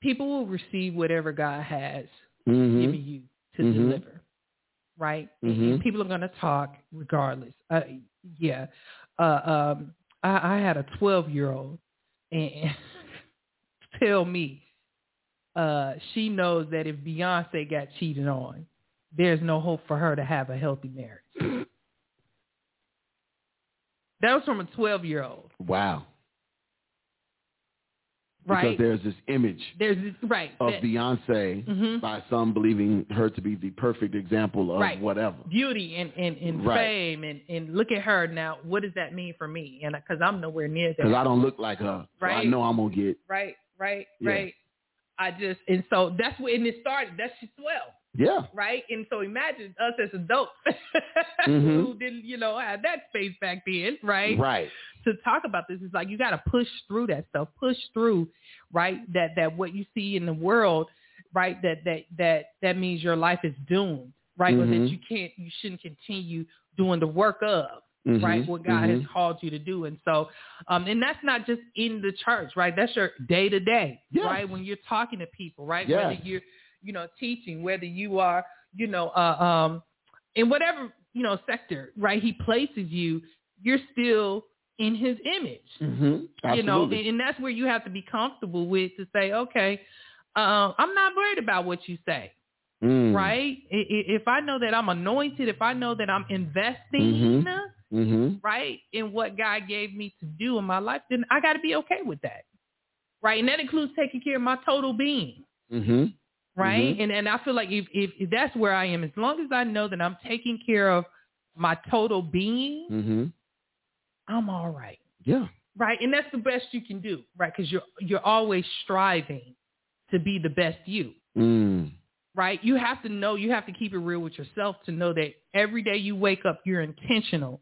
people will receive whatever God has hmm given you to Mhm. deliver, right? Mhm. people are going to talk regardless. Uh, yeah. Uh, um, I, I had a 12 year old and tell me uh, she knows that if Beyonce got cheated on, there's no hope for her to have a healthy marriage. That was from a 12 year old, Wow. right? Because there's this image There's this, right. of that- Beyonce Mhm. by some believing her to be the perfect example of Right. whatever. beauty and, and, and Right. fame and, and look at her now. What does that mean for me? And because I'm nowhere near that. Because I don't look like her. So I know I'm gonna get. right, right, Yeah. right. I just and so that's when it started. That's just twelve, Yeah. right? And so imagine us as adults Mhm. who didn't, you know, have that space back then, right? Right. To talk about this, is like you got to push through that stuff, push through, right? That that what you see in the world, right? That that that that means your life is doomed, right? Or that Mhm. you can't, you shouldn't continue doing the work of, Mhm. right? What God Mhm. has called you to do. And so, um, and that's not just in the church, right? That's your day to day, right? When you're talking to people, right? Yes. Whether you're, you know, teaching, whether you are, you know, uh, um, in whatever, you know, sector, right? He places you, you're still in his image, Mhm. you know, and, and that's where you have to be comfortable with to say, okay, uh, I'm not worried about what you say Mm. right? If I know that I'm anointed, if I know that I'm investing, Mhm. right, in what God gave me to do in my life, then I got to be okay with that, right? And that includes taking care of my total being, Mhm. right? Mhm. And and I feel like if, if if that's where I am, as long as I know that I'm taking care of my total being, Mhm. I'm all right, Yeah. right? And that's the best you can do, right? Because you're you're always striving to be the best you. Mm. right? You have to know, you have to keep it real with yourself to know that every day you wake up, you're intentional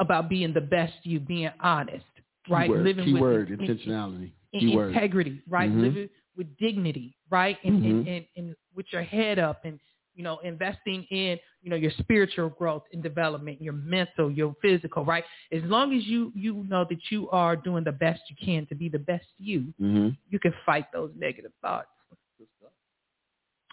about being the best you, being honest, right? Keyword, Living keyword with in- intentionality. in- Keyword. integrity, right? Mhm. Living with dignity, right? And, and, Mhm. and, and with your head up and, you know, investing in, you know, your spiritual growth and development, your mental, your physical, right? As long as you, you know that you are doing the best you can to be the best you, Mhm. you can fight those negative thoughts.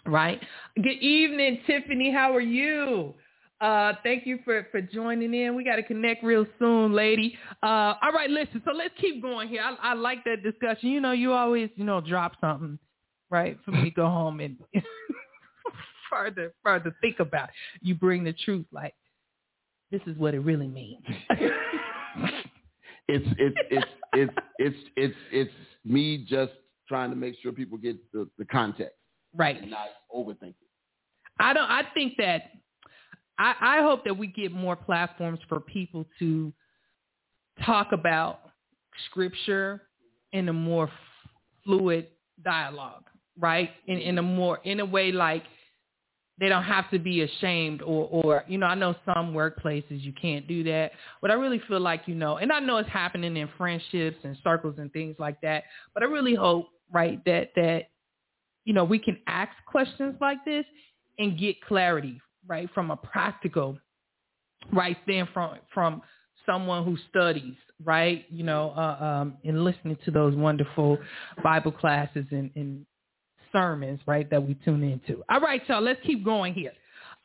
Right. Good evening, Tiffany. How are you? Uh, thank you for, for joining in. We got to connect real soon, lady. Uh, all right, listen. So let's keep going here. I, I like that discussion. You know, you always, you know, drop something, right, for me to go home and further further think about. You bring the truth like this is what it really means. it's it's it's it's it's it's it's me just trying to make sure people get the, the context right. and not overthink it. I don't I think that I, I hope that we get more platforms for people to talk about scripture in a more fluid dialogue, right? In in a more in a way like they don't have to be ashamed or or you know I know some workplaces you can't do that, but I really feel like you know, and I know it's happening in friendships and circles and things like that, but I really hope right that that you know we can ask questions like this and get clarity right from a practical right then from from someone who studies right you know uh, um and listening to those wonderful bible classes and, and sermons right that we tune into all right y'all let's keep going here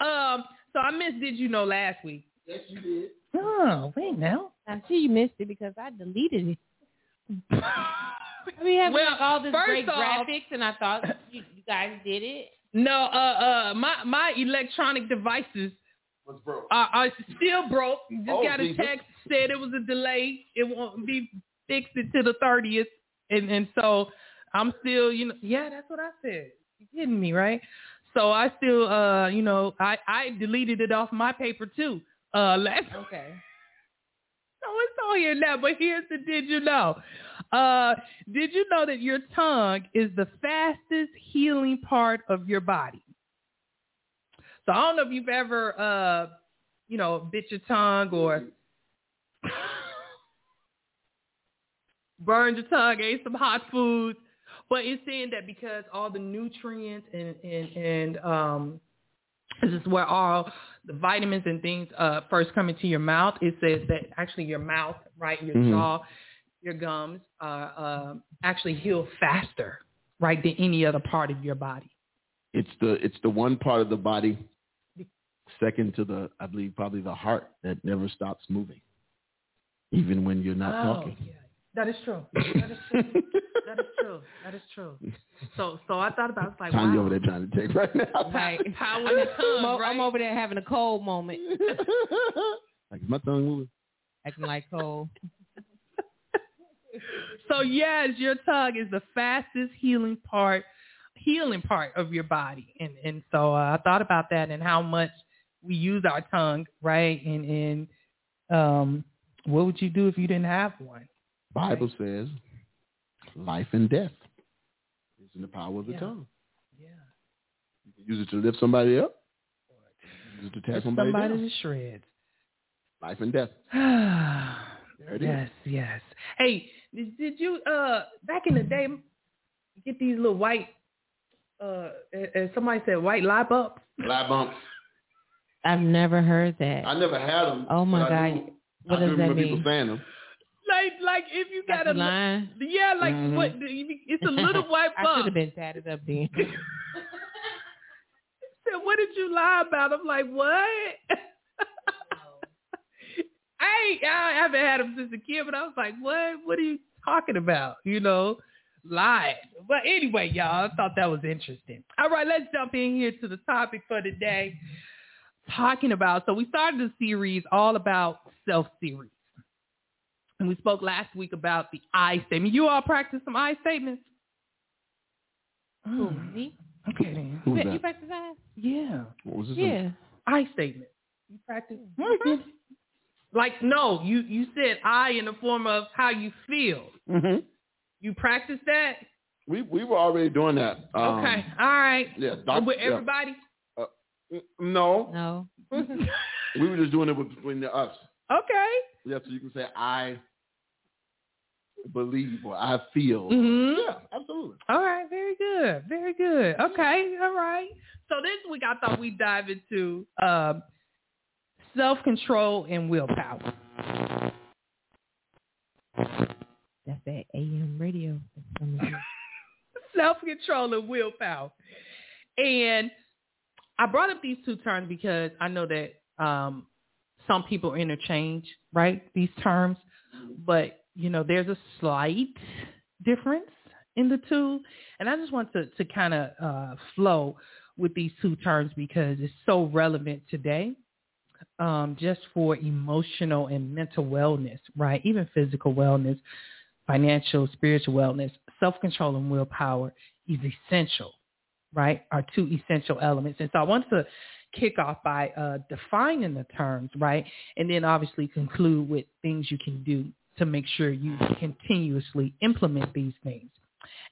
um so i missed did you know last week Yes, you did. oh wait now I see you missed it because I deleted it. We have Well, like all this great off- graphics, and I thought you, you guys did it. No uh uh my my electronic devices What's broke? are, are still broke. Just Oh, got a Jesus. text said it was a delay. It won't be fixed until the thirtieth, and and so I'm still, you know, yeah, that's what I said. You kidding me, right? So I still, uh, you know, I I deleted it off my paper too. Uh, last Okay. so it's on here now, but here's the did you know? Uh, did you know that your tongue is the fastest healing part of your body? So I don't know if you've ever, uh, you know, bit your tongue or burned your tongue, ate some hot foods, but it's saying that because all the nutrients and and and um, this is where all the vitamins and things uh, first come into your mouth. It says that actually your mouth, right, your Mhm. jaw, your gums, uh, uh, actually heal faster, right, than any other part of your body. It's the it's the one part of the body, second to the I believe probably the heart that never stops moving, even when you're not talking. Oh, yeah. That is true. That is true. that is true. That is true. So, so I thought about it, it's like, Tanya wow. over there trying to take right now. Right. Power I'm, in the tongue, I'm right? I'm over there having a cold moment, like is my tongue moving? acting like cold. So yes, your tongue is the fastest healing part, healing part of your body, and and so uh, I thought about that and how much we use our tongue, right? And and um, what would you do if you didn't have one? Bible says life and death is in the power of the Yeah. tongue. Yeah, You can use it to lift somebody up. Use it to tear somebody, somebody down. to shreds. Life and death. yes, There it is. yes. Hey, did, did you uh back in the day get these little white uh as somebody said white lip up? Lab bumps. I've never heard that. I never had them. Oh, my but I God. do- What I do does that remember people mean? saying them. Like like if you got That's a a line. Yeah, like Mhm. what? It's a little white bump. I should have been tatted up then. said, "What did you lie about?" I'm like, "What?" I I haven't had them since a kid, but I was like, "What? What are you talking about?" You know, lie. But anyway, y'all, I thought that was interesting. All right, let's jump in here to the topic for today. Talking about so we started a series all about self series. And we spoke last week about the I statement. You all practice some I statements? Who, Hmm. me? Okay then. Who's You that? practice that? Yeah. What was this? Yeah. I statement. You practice like no, you you said I in the form of how you feel. Mm-hmm. You practice that? We we were already doing that. Um, okay. All right. Yeah. Doc, With yeah. everybody? Mm, No, No. we were just doing it between the us. Okay. Yeah, so you can say I believe or I feel. Mhm. Yeah, absolutely. All right, very good. Very good. Okay, all right. So this week I thought we'd dive into um, self-control and willpower. That's that AM radio. That's coming through. self-control and willpower. And I brought up these two terms because I know that um, some people interchange, right, these terms. But, you know, there's a slight difference in the two. And I just want to, to kind of uh, flow with these two terms because it's so relevant today. Um, just for emotional and mental wellness, right? Even physical wellness, financial, spiritual wellness, self-control and willpower is essential, right? Are two essential elements. And so I want to kick off by uh, defining the terms, right? And then obviously conclude with things you can do to make sure you continuously implement these things.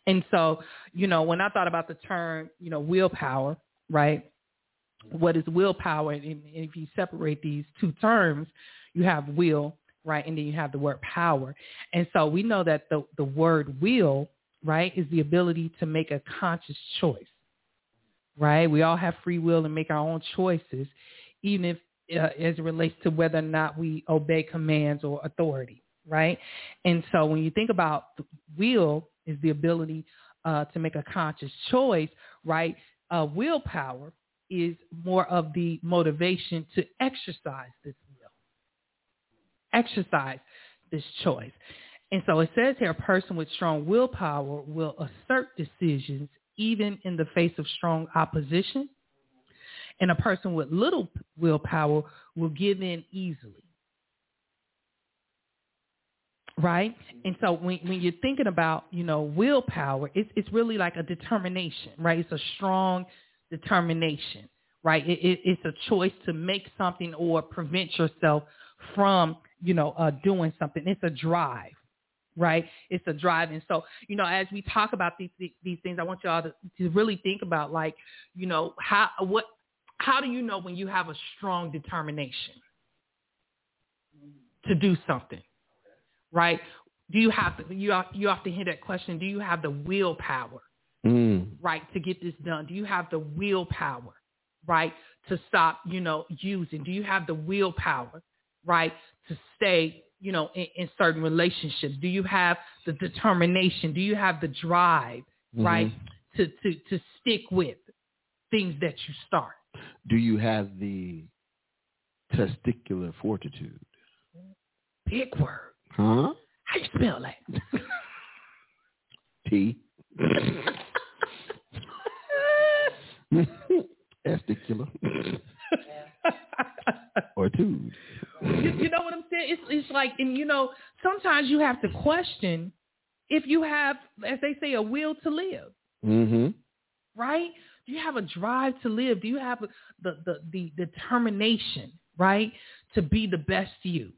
And so, you know, when I thought about the term, you know, willpower, right? What is willpower? And if you separate these two terms, you have will, right? And then you have the word power. And so we know that the, the word will, right, is the ability to make a conscious choice, right? We all have free will and make our own choices, even if uh, as it relates to whether or not we obey commands or authority, right? And so when you think about will is the ability uh, to make a conscious choice, right? Uh, willpower is more of the motivation to exercise this will, exercise this choice. And so it says here, a person with strong willpower will assert decisions even in the face of strong opposition. And a person with little willpower will give in easily right? And so when when you're thinking about you know willpower, it's it's really like a determination, right? It's a strong determination, right? It, it, it's a choice to make something or prevent yourself from you know uh, doing something. It's a drive, right? It's a drive. And so, you know, as we talk about these these things, I want y'all to, to really think about like, you know, how what how do you know when you have a strong determination to do something? right? Do you have to, you you often hear that question, do you have the willpower, Mm. right, to get this done? Do you have the willpower, right, to stop, you know, using? Do you have the willpower, right, to stay, you know, in, in certain relationships? Do you have the determination? Do you have the drive, right, to, to, to stick with things that you start? Do you have the testicular fortitude? Big word. Huh? How you spell that? T. Testicular. or two. you, you know what I'm saying? It's it's like, and you know, sometimes you have to question if you have, as they say, a will to live, Mm-hmm. right? Do you have a drive to live? Do you have the the the determination, right, to be the best you?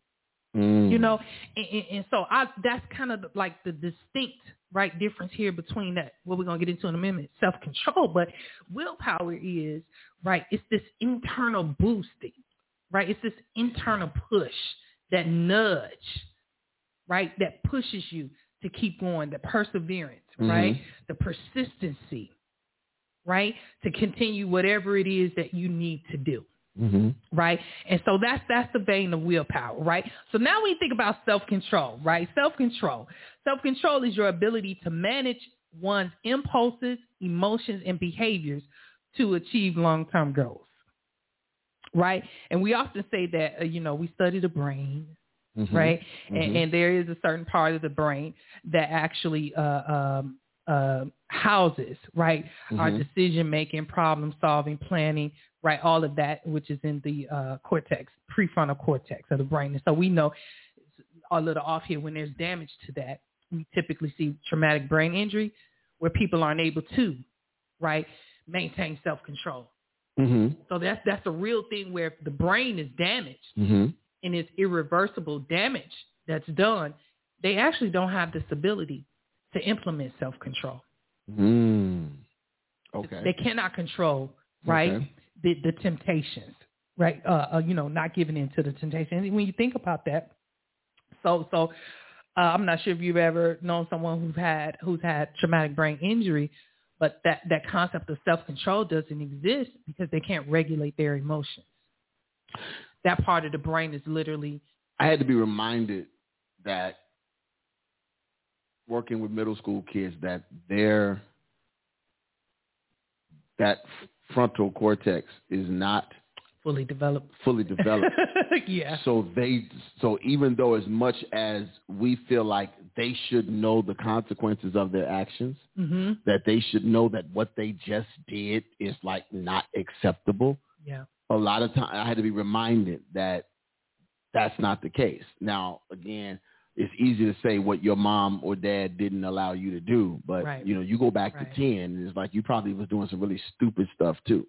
Mm. You know, and, and, and so I that's kind of like the distinct right difference here between that what we're gonna get into in a minute, self control, but willpower is right. It's this internal boosting, right? It's this internal push, that nudge, right, that pushes you to keep going, the perseverance, right, the persistency, right, to continue whatever it is that you need to do Mm-hmm. right? And so that's that's the vein of willpower, right? So now we think about self-control, right? Self-control. Self-control is your ability to manage one's impulses, emotions, and behaviors to achieve long-term goals, right? And we often say that, uh, you know, we study the brain, Mhm. right? And, and there is a certain part of the brain that actually uh, um, uh, houses, right, our Mhm. decision making, problem solving, planning, right, all of that, which is in the uh, cortex, prefrontal cortex of the brain. And so we know a little off here when there's damage to that. We typically see traumatic brain injury where people aren't able to, right, maintain self control. Mm-hmm. So that's that's a real thing where if the brain is damaged Mm-hmm. and it's irreversible damage that's done, they actually don't have this ability to implement self-control. Mm. Okay. They cannot control, right, Okay. the, the temptations, right? Uh, uh, you know, not giving in to the temptation. And when you think about that, so so uh, I'm not sure if you've ever known someone who's had who's had traumatic brain injury, but that that concept of self-control doesn't exist because they can't regulate their emotions. That part of the brain is literally I had to be reminded that working with middle school kids that their that frontal cortex is not fully developed. fully developed. yeah. So they, so even though as much as we feel like they should know the consequences of their actions, hmm that they should know that what they just did is like not acceptable. Yeah. A lot of time I had to be reminded that that's not the case. Now, again, it's easy to say what your mom or dad didn't allow you to do, but Right. you know, you go back Right. to 10 and it's like you probably was doing some really stupid stuff too,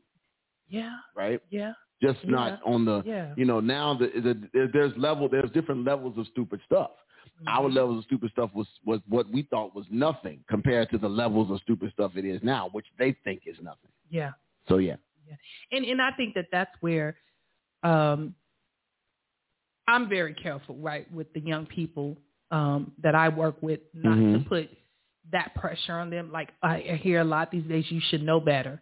Yeah. right? Yeah. Just Yeah. not on the Yeah. you know, now the, the, there- there's level, there's different levels of stupid stuff. Our Mhm. levels of stupid stuff was was what we thought was nothing compared to the levels of stupid stuff it is now, which they think is nothing. Yeah. So yeah, and and I think that that's where um, I'm very careful, right, with the young people um, that I work with, not to Mhm. put that pressure on them. Like I hear a lot these days, you should know better,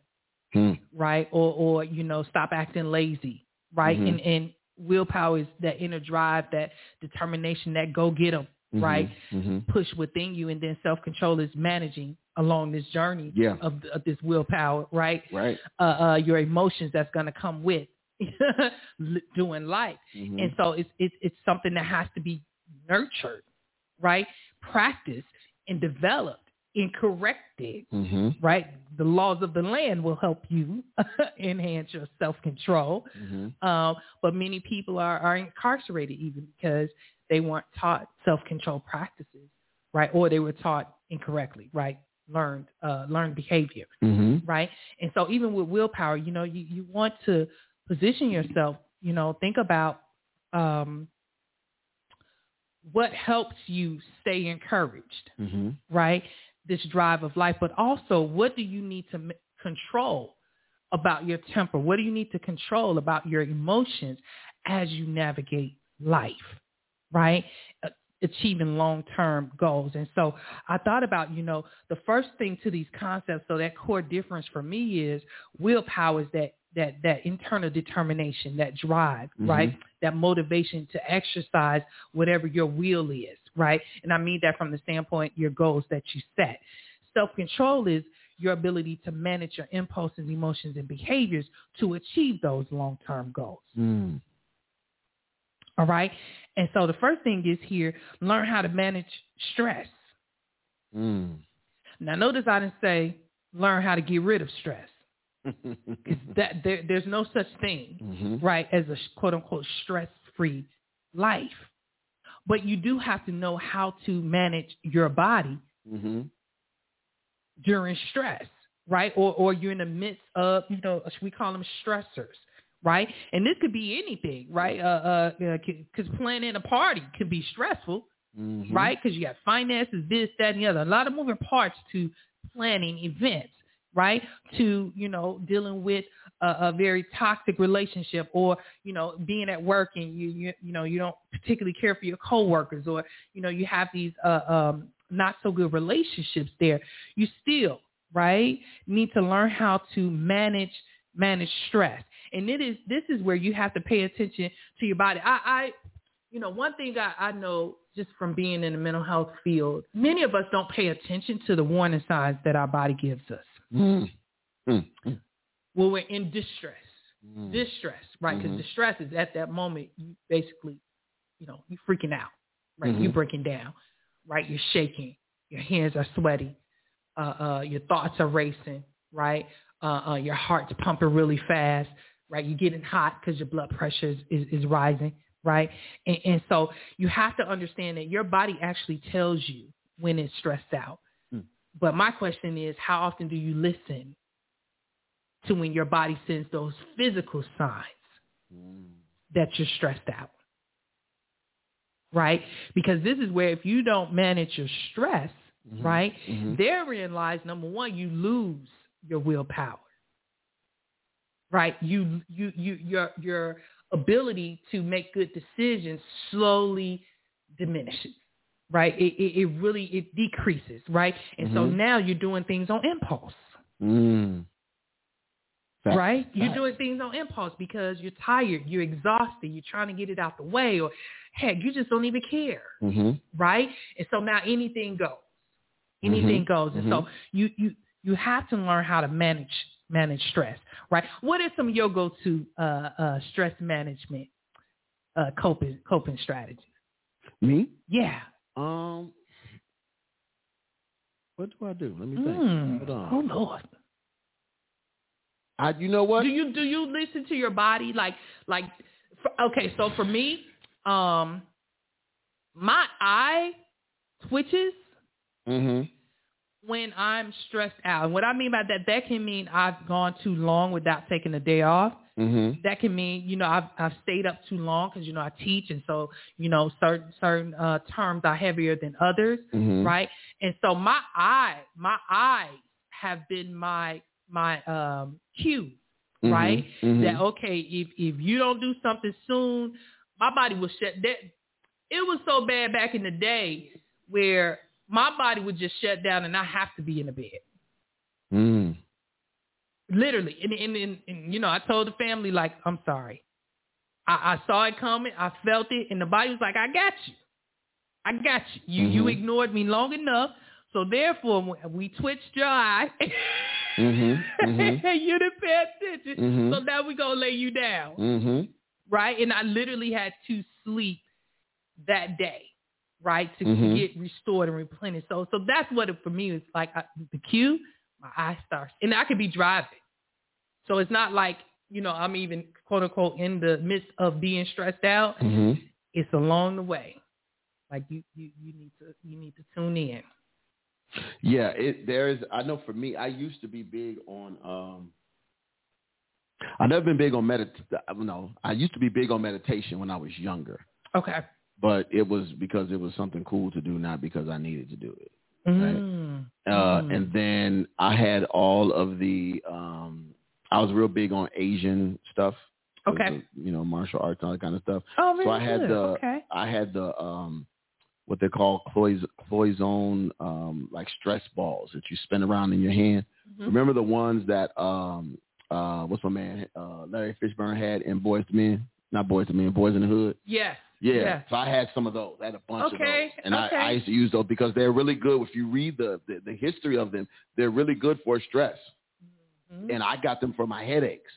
Hmm. right, or or you know, stop acting lazy, right, Mhm. and and willpower is that inner drive, that determination, that go get 'em, Mhm. right, Mhm. push within you, and then self control is managing along this journey Yeah. of, of this willpower, right? Right. uh, uh, your emotions that's going to come with doing life. Mhm. And so it's, it's it's something that has to be nurtured, right? Practiced and developed and corrected, Mhm. right? The laws of the land will help you enhance your self-control. Mhm. Um, but many people are, are incarcerated even because they weren't taught self-control practices, right? Or they were taught incorrectly, right? Learned uh, learned behavior Mhm. right? And so even with willpower, you know, you, you want to position yourself, you know, think about um, what helps you stay encouraged, Mhm. right? This drive of life, but also what do you need to m- control about your temper? What do you need to control about your emotions as you navigate life, right? Uh, achieving long-term goals. And so I thought about, you know, the first thing to these concepts, so that core difference for me is willpower is that that that internal determination, that drive, Mhm. right? That motivation to exercise whatever your will is, right? And I mean that from the standpoint your goals that you set. Self-control is your ability to manage your impulses, emotions, and behaviors to achieve those long-term goals. Mm. All right. And so the first thing is here, learn how to manage stress. Mm. Now notice I didn't say learn how to get rid of stress. That there, there's no such thing, Mhm. right, as a quote unquote stress free life. But you do have to know how to manage your body Mhm. during stress, right? Or or you're in the midst of, you know, we call them stressors, right? And this could be anything, right? Uh, uh, because planning a party could be stressful, Mhm. right? Because you got finances, this, that, and the other. A lot of moving parts to planning events, right? To you know dealing with a, a very toxic relationship, or you know being at work and you you you know you don't particularly care for your coworkers, or you know you have these uh, um, not so good relationships there. You still right need to learn how to manage manage stress, and it is this is where you have to pay attention to your body. I, I you know, one thing I, I know just from being in the mental health field, many of us don't pay attention to the warning signs that our body gives us Mm. Mm. Mm. when we're in distress. Mm. Distress, right? Because Mhm. distress is at that moment, you basically, you know, you're freaking out, right? Mhm. You're breaking down, right? You're shaking. Your hands are sweaty. Uh, uh, your thoughts are racing, right? Uh, uh, your heart's pumping really fast, right? You're getting hot because your blood pressure is, is, is rising, right? And, and so you have to understand that your body actually tells you when it's stressed out. But my question is, how often do you listen to when your body sends those physical signs Mm. that you're stressed out? Right? Because this is where if you don't manage your stress, Mhm. right, Mhm. therein lies number one, you lose your willpower. Right? You you you your your ability to make good decisions slowly diminishes. Right? It it, it really it decreases, right? And so Mhm. now you're doing things on impulse. Mm. Right? You're doing things on impulse because you're tired, you're exhausted, you're trying to get it out the way, or heck, you just don't even care, Mhm. right? And so now anything goes, anything Mhm. goes, and so you you you have to learn how to manage manage stress, right? What are some of your go-to uh, uh, stress management uh, coping coping strategies? Me? Yeah. Um, what do I do? Let me think. Mm. Hold on. Oh Lord. I, you know what? Do you do you listen to your body like like for, okay, so for me, um my eye twitches hmm when I'm stressed out. And what I mean by that, that can mean I've gone too long without taking a day off. Hmm That can mean, you know, I've I've stayed up too long because you know I teach, and so you know certain certain uh, terms are heavier than others, hmm right? And so my eye, my eyes have been my my um cue, right? Mhm. That okay, if if you don't do something soon, my body will shut that. It was so bad back in the day where my body would just shut down and I have to be in the bed. Literally. And, and, and, and you know, I told the family, like, I'm sorry. I, I saw it coming. I felt it. And the body was like, I got you. I got you. You, you Mhm. ignored me long enough. So therefore, we twitched your eye. Mhm. Mhm. you didn't pay attention. Mhm. So now we going to lay you down. hmm Right? And I literally had to sleep that day. Right? To Mhm. get restored and replenished. So, so that's what it for me is like. I, the cue, my eye starts. And I could be driving. So it's not like, you know, I'm even quote unquote in the midst of being stressed out. hmm It's along the way. Like you, you, you need to, you need to tune in. Yeah, it there is. I know for me, I used to be big on. um I never been big on medit. No, I used to be big on meditation when I was younger, Okay. but it was because it was something cool to do, not because I needed to do it. Mm. Uh, Mm. And then I had all of the. um I was real big on Asian stuff. Okay. The, you know, martial arts, and all that kind of stuff. Oh, really? so I had good. the okay. I had the um what they call clois, cloisonne um like stress balls that you spin around in your hand. Mhm. Remember the ones that um uh what's my man uh Larry Fishburne had in Boyz II Men? Not Boyz II Men, Boyz n the Hood. Yes. Yeah. Yeah. So I had some of those. I had a bunch Okay, of those. And okay. I, I used to use those because they're really good. If you read the, the, the history of them, they're really good for stress. Mhm. And I got them for my headaches.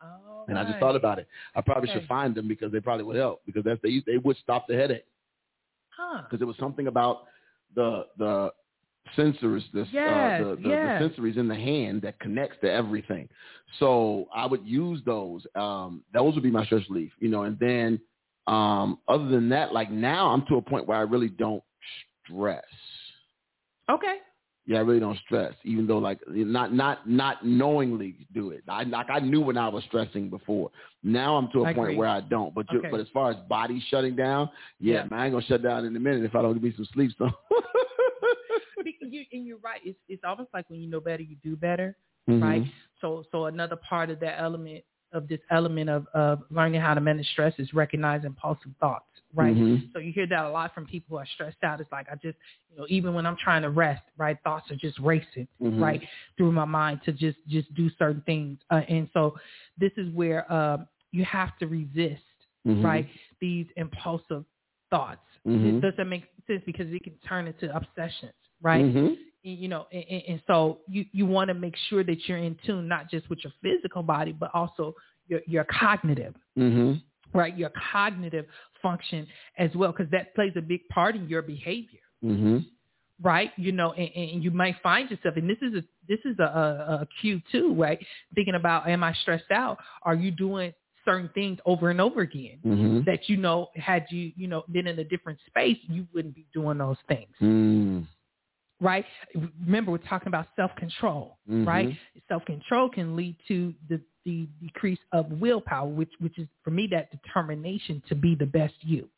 All And I just thought about it. I probably Okay. should find them because they probably would help because that's they they would stop the headache Huh. because it was something about the the sensors, the, Yes, uh, the, the, yes. the sensories in the hand that connects to everything. So I would use those. Um, those would be my stress relief, you know. And then um, other than that, like now I'm to a point where I really don't stress. Okay. Yeah, I really don't stress, even though like not not not knowingly do it. I like I knew when I was stressing before. Now I'm to a I point agree. where I don't. But Okay. but as far as body shutting down, yeah, Yeah. man, I ain't gonna shut down in a minute if I don't get me some sleep. So. You, and you're right. It's it's almost like when you know better, you do better, Mhm. right? So so another part of that element of this element of of learning how to manage stress is recognizing impulsive thoughts, right? Mhm. So you hear that a lot from people who are stressed out. It's like I just, you know, even when I'm trying to rest, right, thoughts are just racing, Mhm. right, through my mind to just just do certain things. Uh, and so this is where um, you have to resist, Mhm. right, these impulsive thoughts. Mhm. Does that make sense? Because it can turn into obsessions, right? Mhm. you know and, and- so you you want to make sure that you're in tune not just with your physical body but also your your cognitive Mhm. right your cognitive function as well because that plays a big part in your behavior Mhm. right you know and, and you might find yourself and this is a this is a, a, a cue too right thinking about am i stressed out are you doing certain things over and over again Mhm. that you know had you you know been in a different space you wouldn't be doing those things Mm. Right? Remember, we're talking about self-control, Mhm. right? Self-control can lead to the, the decrease of willpower, which which is for me that determination to be the best you,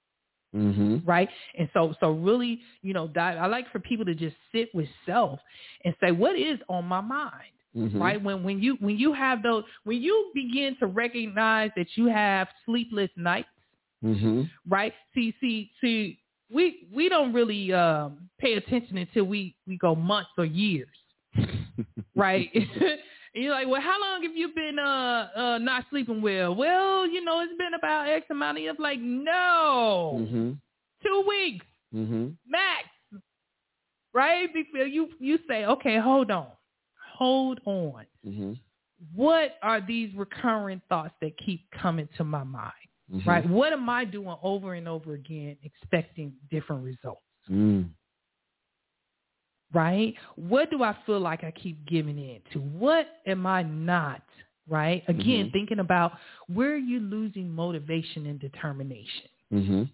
Mhm. right? And so so really, you know, I like for people to just sit with self and say, what is on my mind? Mhm. Right when when you when you have those when you begin to recognize that you have sleepless nights, Mhm. right? See, see, see, we we don't really um, pay attention until we we go months or years, right? and you're like, well, how long have you been uh uh not sleeping well? Well, you know, it's been about X amount of years. Like, no, Mhm. two weeks Mhm. max, right? Before you you say, okay, hold on, hold on. Mhm. What are these recurring thoughts that keep coming to my mind? Mhm. Right? What am I doing over and over again expecting different results? Mm. right? What do I feel like I keep giving in to? What am I not, right? Again, Mhm. thinking about where are you losing motivation and determination? Mhm.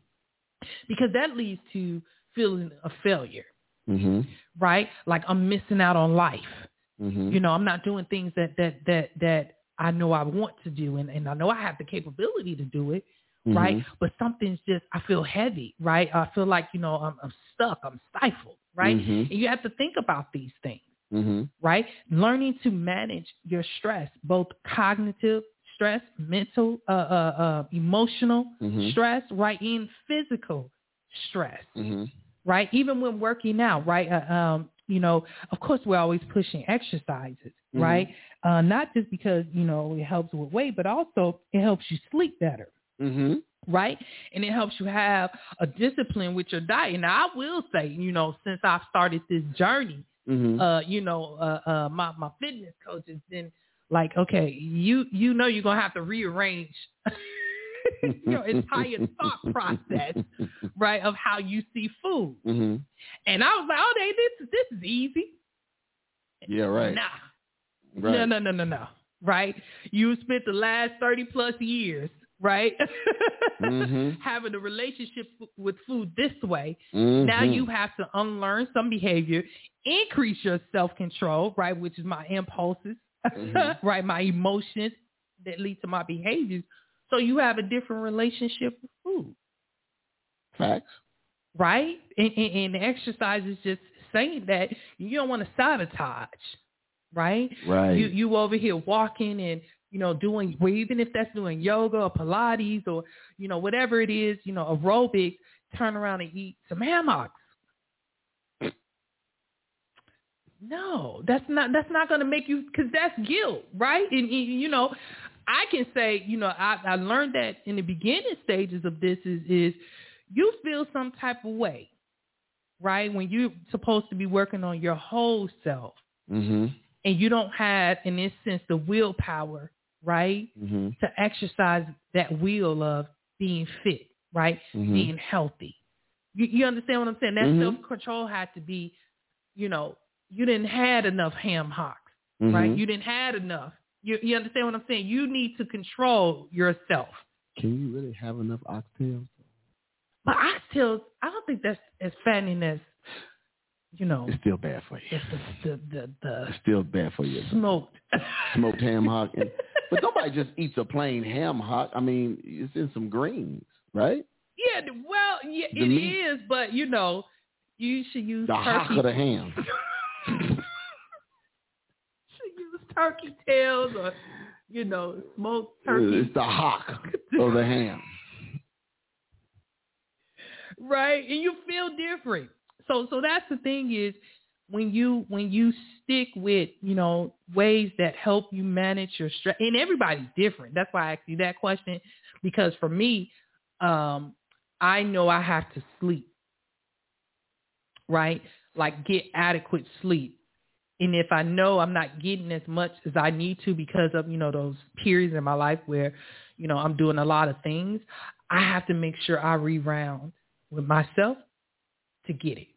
Because that leads to feeling a failure, Mhm. right? Like I'm missing out on life. Mhm. You know, I'm not doing things that that that that I know I want to do and, and I know I have the capability to do it, right? Mhm. But something's just I feel heavy, right? I feel like, you know, I'm, I'm stuck, I'm stifled, right? Mhm. And you have to think about these things. Mhm. right? Learning to manage your stress, both cognitive stress, mental, uh, uh, uh, emotional Mhm. stress, right, and physical stress, Mhm. right? Even when working out, right? Uh, um, you know, of course, we're always pushing exercises, Mhm. right? Uh, not just because you know it helps with weight, but also it helps you sleep better Mhm. right? And it helps you have a discipline with your diet. Now, I will say, you know, since I've started this journey, Mhm. uh, you know, uh, uh, my my fitness coach has been like, okay, you you know, you're gonna have to rearrange your entire thought process, right, of how you see food. Mhm. And I was like, oh, they this this is easy. Yeah, right. Nah, Right. no, no, no, no, no. Right? You spent the last thirty plus years, right, Mhm. having a relationship with food this way. Mhm. Now you have to unlearn some behavior, increase your self control, right, which is my impulses, Mhm. right, my emotions that lead to my behaviors. So you have a different relationship with food, facts. right? And, and, and the exercise is just saying that you don't want to sabotage, right? Right. You you over here walking and you know doing well, even if that's doing yoga or Pilates or you know whatever it is, you know aerobics. Turn around and eat some ham hocks. No, that's not that's not going to make you because that's guilt, right? And, and, you know, I can say, you know, I, I learned that in the beginning stages of this is is you feel some type of way, right? When you're supposed to be working on your whole self, Mhm. and you don't have, in this sense, the willpower, right, Mhm. to exercise that will of being fit, right, Mhm. being healthy. You, you understand what I'm saying? That Mhm. self control had to be, you know, you didn't had enough ham hocks, right? Mhm. You didn't had enough. You, you understand what I'm saying? You need to control yourself. Can you really have enough oxtails? But oxtails, I don't think that's as fattening as, you know, It's still bad for you. it's the the the, the It's still bad for you. smoked Smoked ham hock. And, but nobody just eats a plain ham hock. I mean, it's in some greens, right? Yeah, well, yeah, it meat. is, but you know, you should use The hock turkey. of the ham. turkey tails or you know, smoked turkey, It's the hock or the ham. right? And you feel different. So, so that's the thing is when you when you stick with you know ways that help you manage your stress, and everybody's different. That's why I asked you that question because for me, um, I know I have to sleep, right? Like get adequate sleep. And if I know I'm not getting as much as I need to because of, you know, those periods in my life where, you know, I'm doing a lot of things, I have to make sure I reround with myself to get it.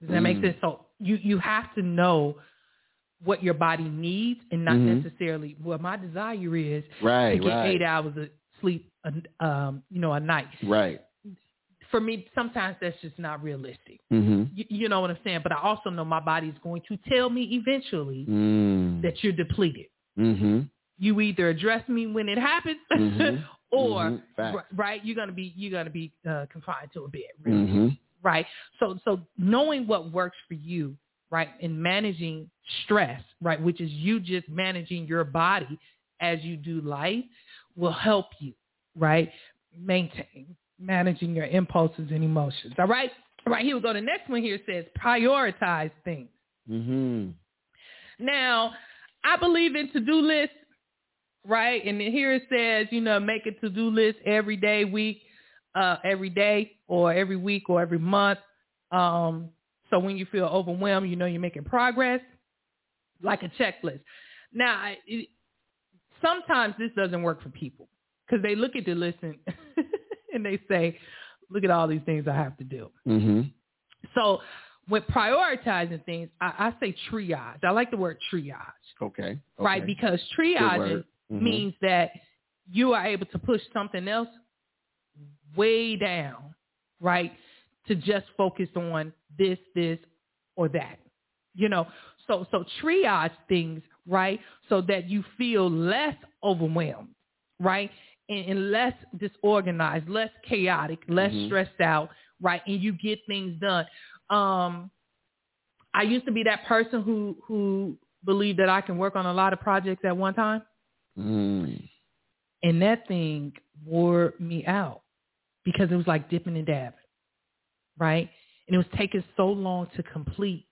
Does that make Mm. sense? So you, you have to know what your body needs and not Mhm. necessarily what my desire is Right, to get right. eight hours of sleep, a- um, you know, a night. Right. For me, sometimes that's just not realistic. Mm-hmm. You, you know what I'm saying? But I also know my body is going to tell me eventually Mm. that you're depleted. Mm-hmm. You either address me when it happens, Mhm. or Mhm. R- right, you're gonna be you're gonna be uh, confined to a bed. Really. Mm-hmm. Right. So so knowing what works for you, right, and managing stress, right, which is you just managing your body as you do life, will help you, right, maintain managing your impulses and emotions. All right. All right. Here we go. The next one here says prioritize things. Mm-hmm. Now, I believe in to-do lists, right? And then here it says, you know, make a to-do list every day, week, uh, every day or every week or every month. Um, so when you feel overwhelmed, you know you're making progress. like a checklist. Now, it, sometimes this doesn't work for people because they look at the list and, and they say, look at all these things I have to do. Mm-hmm. So when prioritizing things, I, I say triage. I like the word triage, Okay. right? Because triage. Mhm. means that you are able to push something else way down, right? To just focus on this, this, or that. You know, so so triage things, right? So that you feel less overwhelmed, right? And, and less disorganized, less chaotic, less Mhm. stressed out, right? And you get things done. Um I used to be that person who who believed that I can work on a lot of projects at one time. Mm. And that thing wore me out because it was like dipping and dabbing, right? And it was taking so long to complete,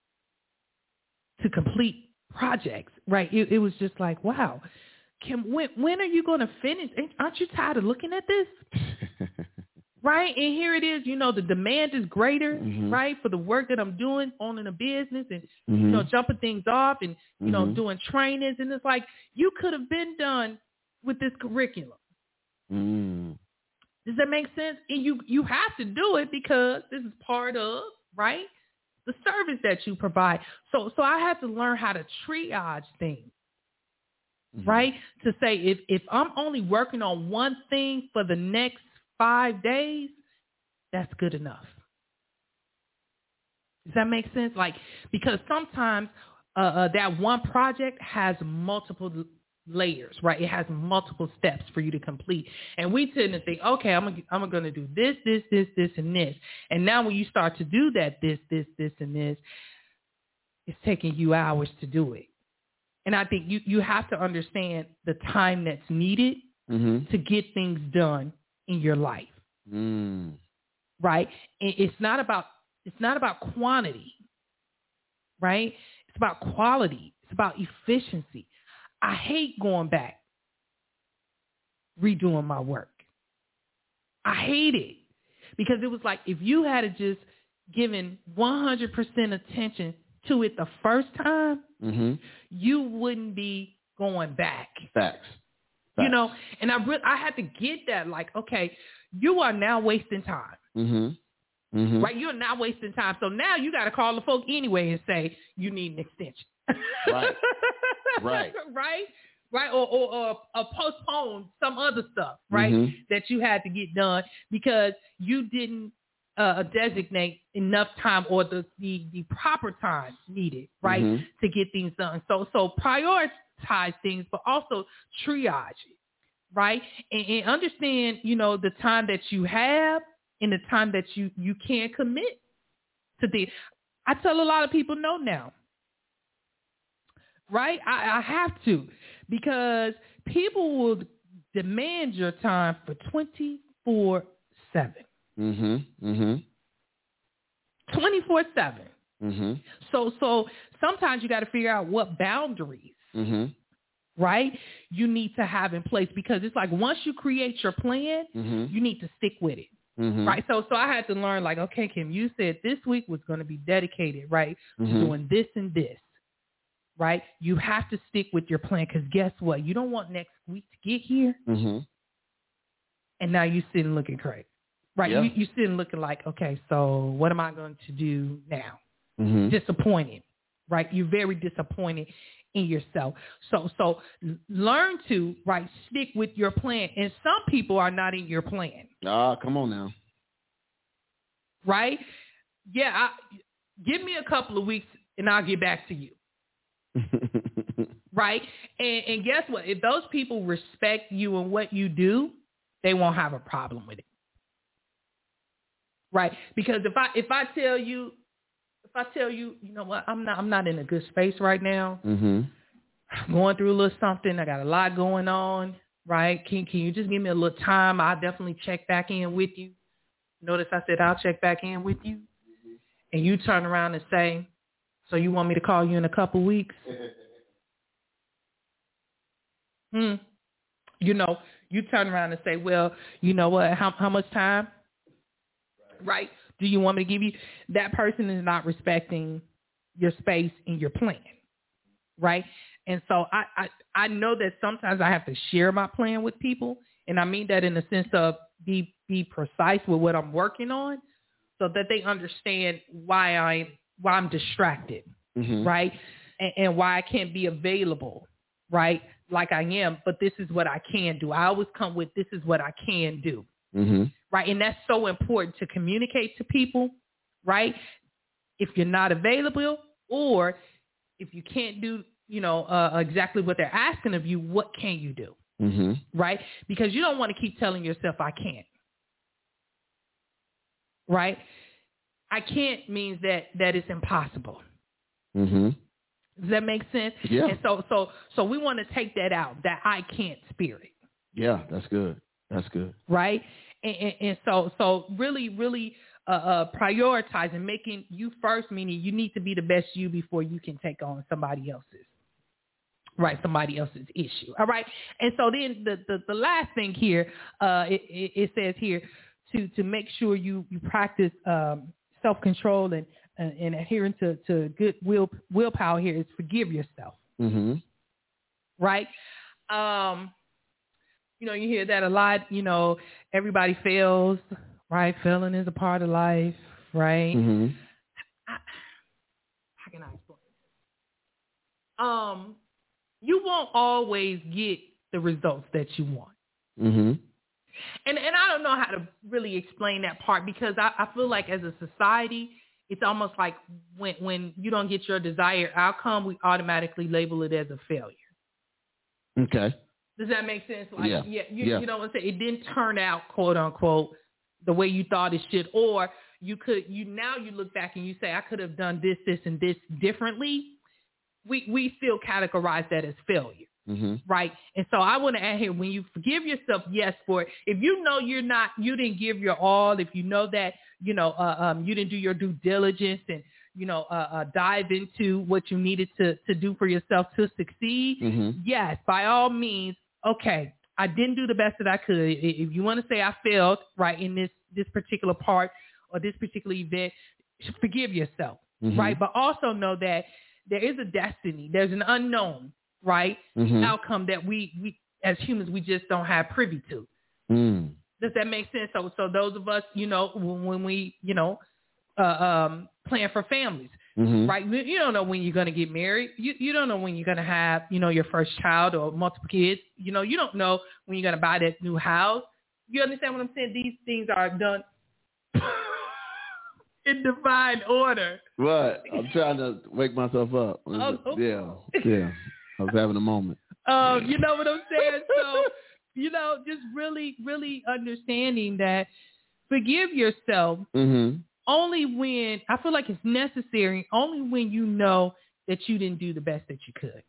to complete projects, right? It, it was just like, wow, Kim, when when are you going to finish? Aren't you tired of looking at this? Right? And here it is, you know, the demand is greater, Mhm. right, for the work that I'm doing owning a business and, you Mhm. know, jumping things off and, you know, Mhm. doing trainings. And it's like, you could have been done with this curriculum. Mm. Does that make sense? And you you have to do it because this is part of right the service that you provide. So so I had to learn how to triage things, Mhm. right? To say if if I'm only working on one thing for the next five days, that's good enough. Does that make sense? Like because sometimes uh, uh, that one project has multiple layers, right? It has multiple steps for you to complete, and we tend to think, okay, I'm gonna, I'm going to do this, this, this, this, and this. And now when you start to do that, this, this, this, and this, it's taking you hours to do it. And I think you you have to understand the time that's needed Mhm. to get things done in your life Mm. right? It's not about it's not about quantity, right? It's about quality. It's about efficiency. I hate going back redoing my work. I hate it because it was like if you had just given 100% attention to it the first time, Mhm. you wouldn't be going back Facts. you know and i re- i had to get that like okay you are now wasting time Mhm. Mhm. right you're now wasting time so now you got to call the folk anyway and say you need an extension Right. Right. right right or, or or or postpone some other stuff right Mhm. that you had to get done because you didn't uh, designate enough time or the, the the proper time needed right Mhm. to get things done. So so prioritize things, but also triage it, right? And, and understand, you know, the time that you have and the time that you you can't commit to the. I tell a lot of people no now, right? I, I have to because people will demand your time for twenty four seven. Mhm. Mhm. 24 7. Mhm. So so sometimes you got to figure out what boundaries, Mhm. right, you need to have in place because it's like once you create your plan, Mhm. you need to stick with it. Mm-hmm. Right. So so I had to learn like, okay, Kim, you said this week was going to be dedicated, right, to Mhm. doing this and this. Right? You have to stick with your plan because guess what? You don't want next week to get here Mm-hmm. and now you sitting looking crazy. Right? Yeah. You you sitting looking like, okay, so what am I going to do now? Mhm. disappointed, right? You're very disappointed in yourself. So so learn to right stick with your plan. And some people are not in your plan, Ah, come on now. right? Yeah, I, give me a couple of weeks and I'll get back to you, right? And and guess what? If those people respect you and what you do, they won't have a problem with it. Right? Because if I if I tell you if I tell you, you know what, I'm not I'm not in a good space right now. mhm. I'm going through a little something. I got a lot going on, right? Can can you just give me a little time? I'll definitely check back in with you. Notice I said I'll check back in with you. And you turn around and say, So you want me to call you in a couple weeks? Hmm. You know, you turn around and say, Well, you know what, how how much time? Right? Do you want me to give you that person is not respecting your space and your plan. right? And so I, I I know that sometimes I have to share my plan with people, and I mean that in the sense of be be precise with what I'm working on, so that they understand why I'm, why I'm distracted, Mhm. right, and, and why I can't be available, right, like I am. But this is what I can do. I always come with this is what I can do, Mhm. Right, and that's so important to communicate to people, right. If you're not available, or if you can't do, you know, uh, exactly what they're asking of you, what can you do? Mhm. right? Because you don't want to keep telling yourself I can't. Right? I can't means that that is it's impossible. Mhm. Does that make sense? Yeah. And so so so we want to take that out, that I can't spirit, Yeah, that's good. That's good. right? And, and, and so so really really uh, uh, prioritizing making you first, meaning you need to be the best you before you can take on somebody else's. Right, somebody else's issue. All right, and so then the the, the last thing here, uh, it, it, says here to to make sure you you practice um, self control and and, and adhering to to good will willpower here is forgive yourself. Mhm. Right, um, you know you hear that a lot. You know everybody fails. Right, failing is a part of life. Right. Mhm. I- how can I explain? Um, you won't always get the results that you want. Mhm. And and I don't know how to really explain that part because I, I feel like as a society, it's almost like when when you don't get your desired outcome, we automatically label it as a failure. Okay. Does that make sense? Like, Yeah. you, Yeah. you know what I'm saying? It didn't turn out, quote unquote, the way you thought it should, or you could, you now you look back and you say, I could have done this, this, and this differently. We we still categorize that as failure, Mhm. right? And so I want to add here, when you forgive yourself, yes, for it. If you know you're not, you didn't give your all. If you know that, you know, uh, um, you didn't do your due diligence and you know, uh, uh, dive into what you needed to to do for yourself to succeed Mhm. yes, by all means, okay, I didn't do the best that I could. If you want to say I failed, right, in this this particular part or this particular event, forgive yourself, Mhm. right? But also know that there is a destiny. There's an unknown, right, Mhm. outcome that we we as humans we just don't have privy to. Mm. Does that make sense? So so those of us, you know, when, when we, you know, uh, um, plan for families, Mhm. right? You- don't know when you're going to get married. You you don't know when you're going to have, you know, your first child or multiple kids. You know, you don't know when you're going to buy that new house. You understand what I'm saying? These things are done in divine order. What? I'm trying to wake myself up. Oh. Yeah. Yeah. I was having a moment. Um, you know what I'm saying? So, you know, just really, really understanding that forgive yourself Mhm. Only when I feel like it's necessary, only when you know that you didn't do the best that you could.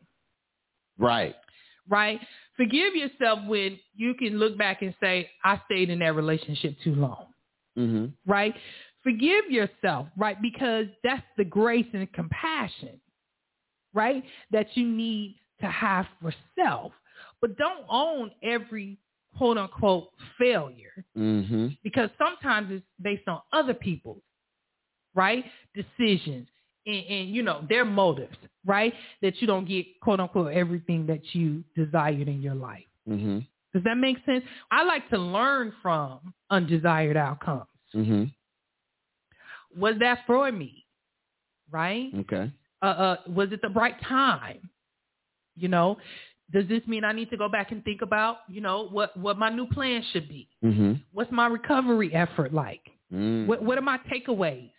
Right. right? Forgive yourself when you can look back and say, I stayed in that relationship too long, Mhm. right? Forgive yourself, right? Because that's the grace and compassion, right? That you need to have for self. But don't own every quote unquote failure Mhm. because sometimes it's based on other people's, right? Decisions and, and you know, their motives, right? That you don't get quote unquote everything that you desired in your life. Mhm. Does that make sense? I like to learn from undesired outcomes. Mhm. Was that for me? Right? Okay. Uh, uh, was it the right time? You know, does this mean I need to go back and think about, you know, what, what my new plan should be? Mhm. What's my recovery effort like? Mm. What, what are my takeaways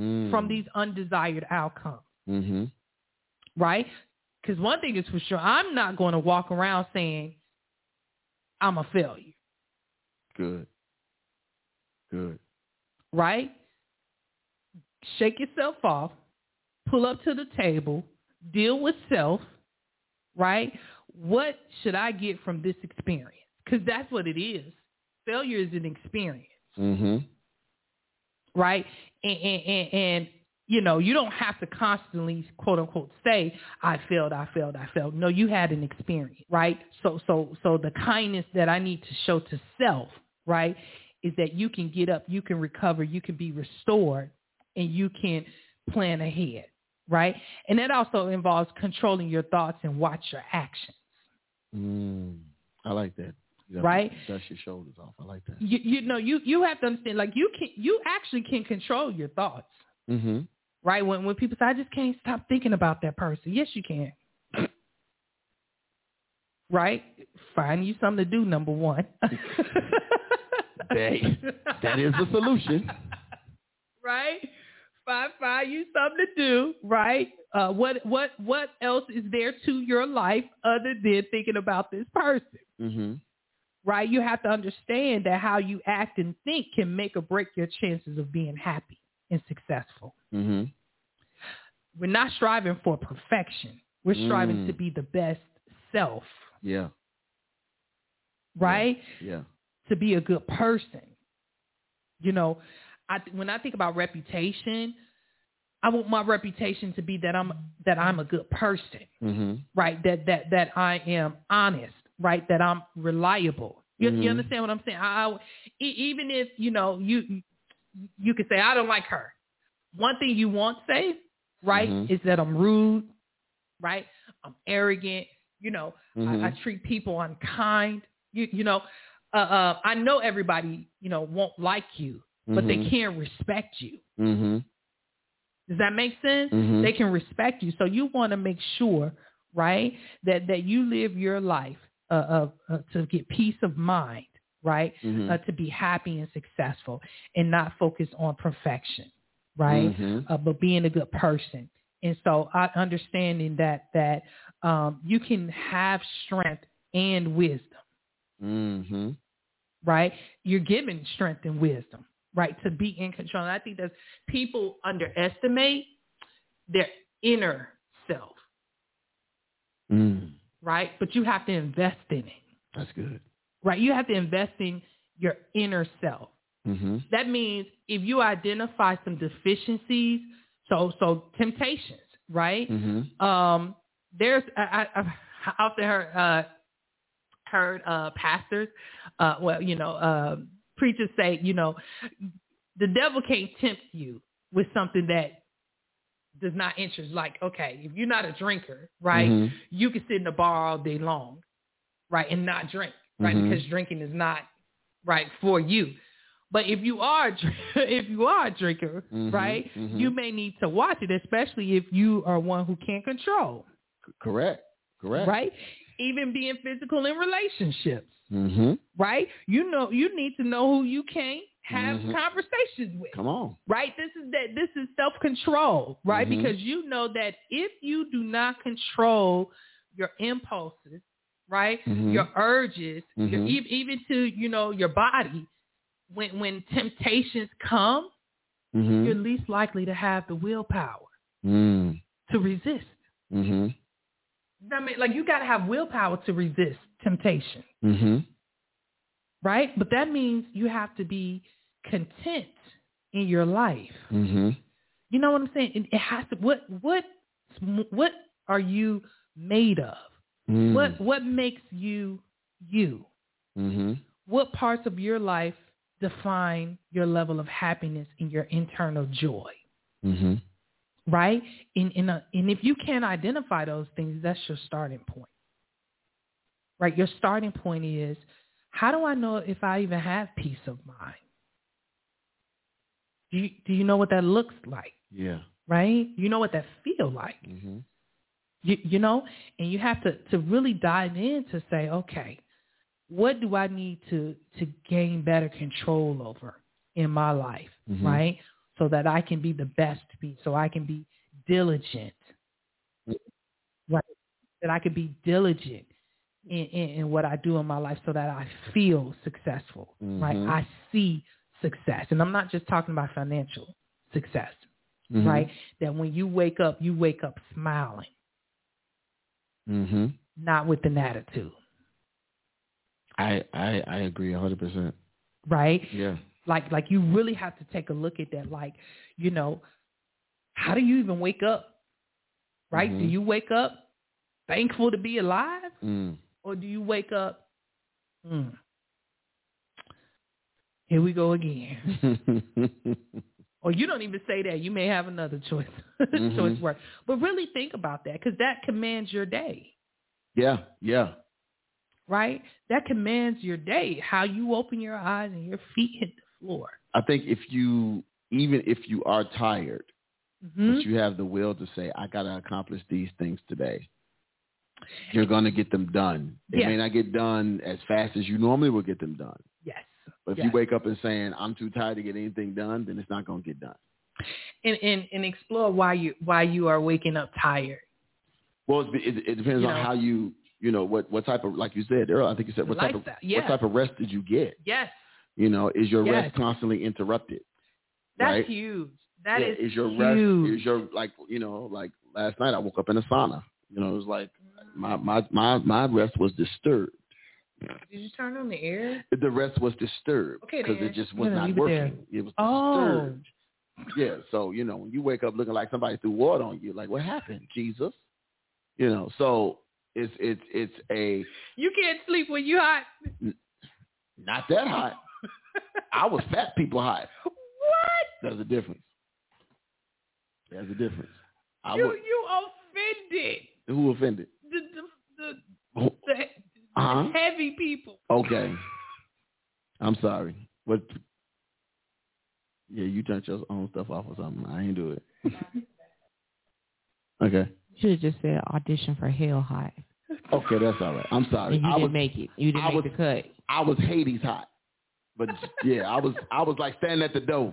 Mm. from these undesired outcomes? Mhm. Right? Because one thing is for sure, I'm not going to walk around saying I'm a failure. Good. Good. right? Shake yourself off, pull up to the table, deal with self, right? What should I get from this experience? Because that's what it is. Failure is an experience, Mhm. Right? And, and, and, you know, you don't have to constantly quote unquote say, I failed, I failed, I failed. No, you had an experience, right? So so so the kindness that I need to show to self, right, is that you can get up, you can recover, you can be restored, and you can plan ahead, right? And that also involves controlling your thoughts and watch your actions. Mm. I like that. Right. Dust your shoulders off. I like that. You, you know, you you have to understand, like you can, you actually can control your thoughts, Mm-hmm. right? When when people say, "I just can't stop thinking about that person," yes, you can. right? Find you something to do. Number one. Hey, that is the solution. right? Find find you something to do, right? Uh, what what what else is there to your life other than thinking about this person? Mm-hmm. Right? You have to understand that how you act and think can make or break your chances of being happy and successful. Mm-hmm. We're not striving for perfection. We're striving Mm. to be the best self, Yeah. right? Yeah. to be a good person. You know, I when I think about reputation, I want my reputation to be that I'm that I'm a good person, Mm-hmm. right? That that that I am honest, right? That I'm reliable. You, Mhm. you understand what I'm saying? I, I- even if you know you you could say I don't like her. One thing you won't say, right, Mhm. is that I'm rude, right? I'm arrogant. You know, Mhm. I, I treat people unkind. You you know, uh, uh, I know everybody you know won't like you, but they Mhm. can respect you. Mm-hmm. Does that make sense? They can respect you. So you want to make sure, right, that that you live your life uh, of uh, to get peace of mind, right, Mhm. uh, to be happy and successful, and not focus on perfection, right, Mhm. uh, but being a good person. And so I understanding that that um, you can have strength and wisdom. Mm-hmm. right? You're given strength and wisdom, right, to be in control. And I think that people underestimate their inner. Right? But you have to invest in it, That's good. right? You have to invest in your inner self. Mm-hmm. That means if you identify some deficiencies, so so temptations, right? Mm-hmm. Um, there's I, I, I've often heard uh, heard uh, pastors, uh, well, you know, uh, preachers say, you know, the devil can't tempt you with something that does not interest. Like, okay, if you're not a drinker, right, Mhm. you can sit in the bar all day long, right, and not drink, right, Mhm. because drinking is not right for you. But if you are if you are a drinker, Mhm, right, you may need to watch it, especially if you are one who can't control, Correct. Correct. right? Even being physical in relationships, Mm-hmm. right? You know, you need to know who you can't have Mhm. conversations with, Come on. right? This is that. This is self control, right? Mhm. Because you know that if you do not control your impulses, right, Mhm. your urges, your, Mhm. e- even to you know your body, when when temptations come, Mm-hmm. you're least likely to have the willpower Mm. to resist. Mm-hmm. I mean, like you got to have willpower to resist temptation, Mm-hmm. right? But that means you have to be content in your life. Mm-hmm. You know what I'm saying? It, it has to. What what what are you made of? Mm. What what makes you you? Mm-hmm. What parts of your life define your level of happiness and your internal joy? Mm-hmm. right? And and, uh, and if you can't identify those things, that's your starting point, right? Your starting point is, how do I know if I even have peace of mind? Do you, do you know what that looks like, Yeah. right? You know what that feel like, Mm-hmm. you, you know? And you have to, to really dive in to say, okay, what do I need to, to gain better control over in my life, Mhm. right? So that I can be the best me, so I can be diligent, right? That I can be diligent in, in, in what I do in my life so that I feel successful, right? Mhm. I see success. And I'm not just talking about financial success, Mhm. right? That when you wake up, you wake up smiling, Mm-hmm. not with an attitude, I, I I agree a hundred percent. right? Yeah. Like like you really have to take a look at that. Like, you know, how do you even wake up? Right? Do Mhm. you wake up thankful to be alive? Mm. Or do you wake up, mm, here we go again. or you don't even say that. You may have another choice Mhm. choice word. But really think about that because that commands your day, yeah, yeah. right? That commands your day. How you open your eyes and your feet hit the floor. I think if you even if you are tired, hmm but you have the will to say, I gotta accomplish these things today. You're gonna get them done. They Yeah. may not get done as fast as you normally would get them done. Yes. But if Yes. you wake up and saying, I'm too tired to get anything done, then it's not gonna get done. And, and and explore why you why you are waking up tired. Well, it, it depends You on know. how you, you know, what what type of, like you said earlier. I think you said what type of yeah. what type of rest did you get? Yes. You know, is your Yes. rest constantly interrupted? That's right? huge. That Yeah, is is your huge. rest is your like you know like last night I woke up in a sauna. You know, it was like mm. my my my my rest was disturbed. Did you turn on the air? The rest was disturbed Okay, because then. it just was gonna not leave it there. working. It, was Oh. disturbed. Yeah, so you know when you wake up looking like somebody threw water on you, like what happened, Jesus? You know, so it's it's it's a You can't sleep when you hot. not that hot. I was fat people hot. What? There's a difference. There's a difference. I you would, you offended who offended? the the the, the, the Uh-huh. heavy people. Okay. I'm sorry. What? Yeah, you turned your own stuff off or something. I ain't do it. okay. Should have just said audition for Hell Hot. Okay, that's all right. I'm sorry. And you I didn't was make it. You didn't I make was- the cut. I was Hades hot, but yeah, I was I was like standing at the door.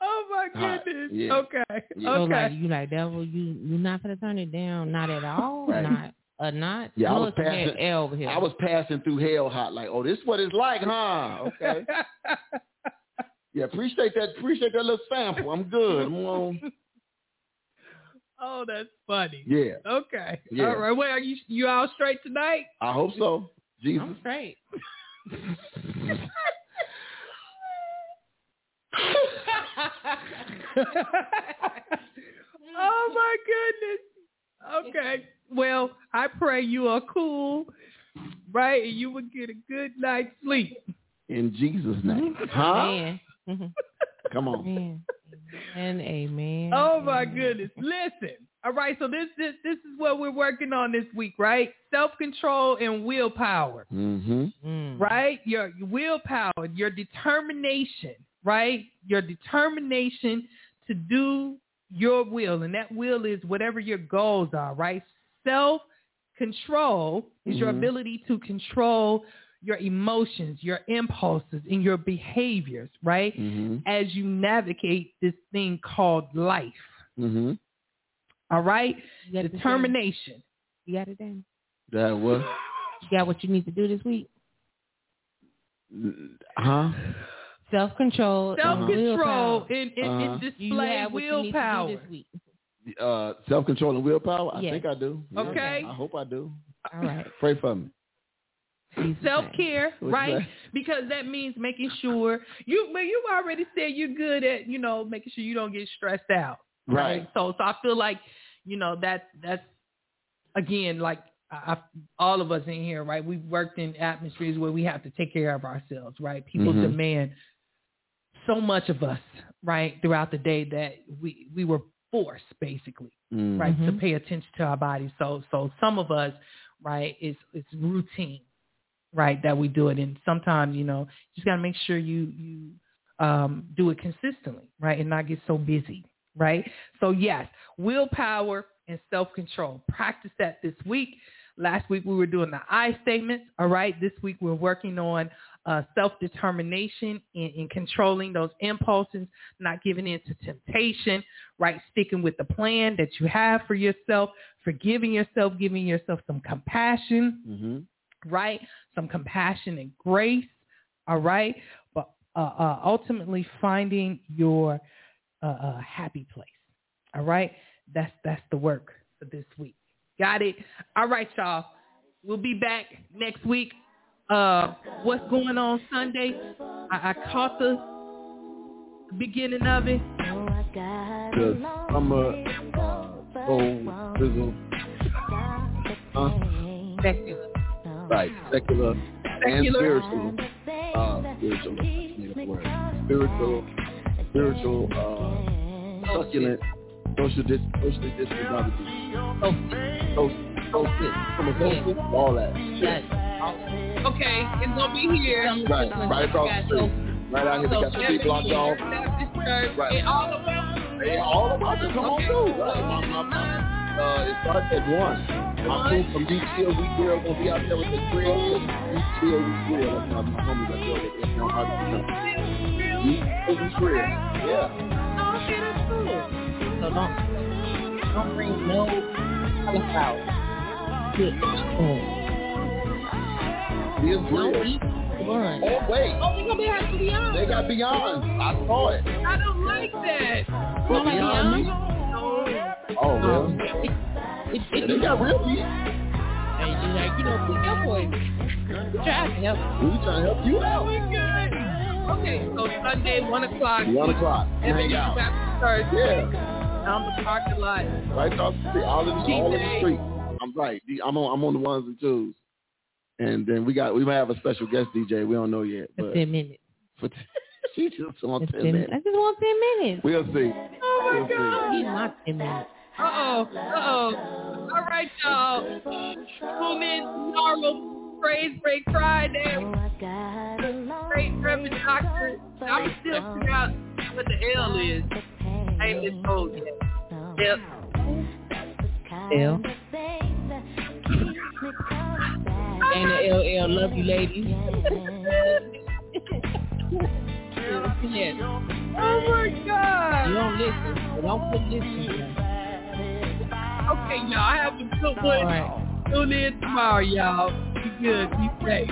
Oh my Hot. goodness. Yeah. Okay. Yeah. So Okay. like you like devil, you you not gonna turn it down, not at all, Right. not uh not. Yeah, I was Look, we had passing- L over here. I was passing through hell hot, like, oh, this is what it's like, huh? Okay. Yeah, appreciate that. Appreciate that little sample. I'm good. I'm on- oh, that's funny. yeah, Okay. Yeah. All right. Well, are you you all straight tonight? I hope so. Jesus. I'm straight. oh my goodness. Okay. Well, I pray you are cool, right? And you will get a good night's sleep. In Jesus' name. Huh? Amen. Mhm. Come on. Amen. Amen. Amen. Oh my amen. goodness. Listen. All right, so this this this is what we're working on this week, right? Self-control and willpower. Mm-hmm. Mm. right? Your, your willpower, your determination, right? Your determination to do your will, and that will is whatever your goals are, right? Self control is your Mhm. ability to control your emotions, your impulses, and your behaviors, right? Mm-hmm. As you navigate this thing called life. Mm-hmm. All right? You got? Determination. You got it down. That was You got what you need to do this week. huh? Self control. Self control and, and, Uh-huh. and You display have what you need to willpower. Do this week. Uh, self control and willpower. I Yes. think I do. Yeah, Okay. I hope I do. All right. Pray for me. Jesus' Self-care, right? Because that means making sure you. But you already said you're good at you know making sure you don't get stressed out, Right. So so I feel like you know that's that's again like I, I, all of us in here, right? We've worked in atmospheres where we have to take care of ourselves, right? People Mhm. demand so much of us, right, throughout the day that we we were forced basically Mm. right, to Mhm. pay attention to our bodies. So so some of us, right, it's it's routine, right, that we do it. And sometimes, you know, you just gotta make sure you you um do it consistently, right, and not get so busy, right? So yes, willpower and self control. Practice that this week. Last week we were doing the I statements. All right. This week we're working on uh, self-determination in, and controlling those impulses, not giving in to temptation, right? Sticking with the plan that you have for yourself, forgiving yourself, giving yourself some compassion, Mm-hmm. right? Some compassion and grace, all right? But uh, uh, ultimately finding your uh, uh, happy place, all right? That's that's the work for this week. Got it? All right, y'all. We'll be back next week. Uh, what's going on Sunday? I, I caught the beginning of it. Cause I'm a uh, old fizzle, uh, Secular. right, secular, and spiritual. uh, spiritual, spiritual, spiritual, uh, succulent, social dis, socially distant barbecue. Social, social, from a social, all that. Yes. Okay, it's gonna be here. Right, right across the street. Right out here, we got the street blocked off. Right. And all of them. Hey, all about to come on through. Right. My, my, my, uh, it starts at one. My crew from Beach Hill, we grill, gonna be out there with the grill. Beach Hill, we grill. That's my, my homies that go with it. You know how to do. Beach Hill, we grill. Yeah. Oh, okay, that's cool. So don't, don't bring no cauliflower. Good. We grill. eat one. Oh, wait. Oh, we gonna be having beyond. They got Beyond. I saw it. I don't like that. What, like Beyond No. Oh, well. Um, it, it, Yeah, they got real meat. Hey, you like, you know, pick up boy. We try to help. We trying to help you Oh, out. we good. Okay, so Sunday, 1 o'clock. One o'clock. And then you. Baptist Church Yeah. on the parking lot. Right across the street. All in, all in the street. I'm right. I'm on. I'm on the ones and twos. And then we got. We might have a special guest DJ. We don't know yet. For But ten minutes. for t- she just on It's ten ten- minutes. I just want ten minutes. We'll see. Oh, We'll my see. God. He's not ten minutes. Uh-oh. Uh-oh. All right, y'all. Tune in tomorrow. Praise Break Friday. Great Reverend Doctor. I'm still figuring out what the L is. I ain't been told yet. Yep. L. And the LL love you ladies. yes. Oh, my God. You don't listen. So don't put listen. Okay, y'all. I have a good All one. right. Tune in tomorrow, y'all. Be good. Be safe.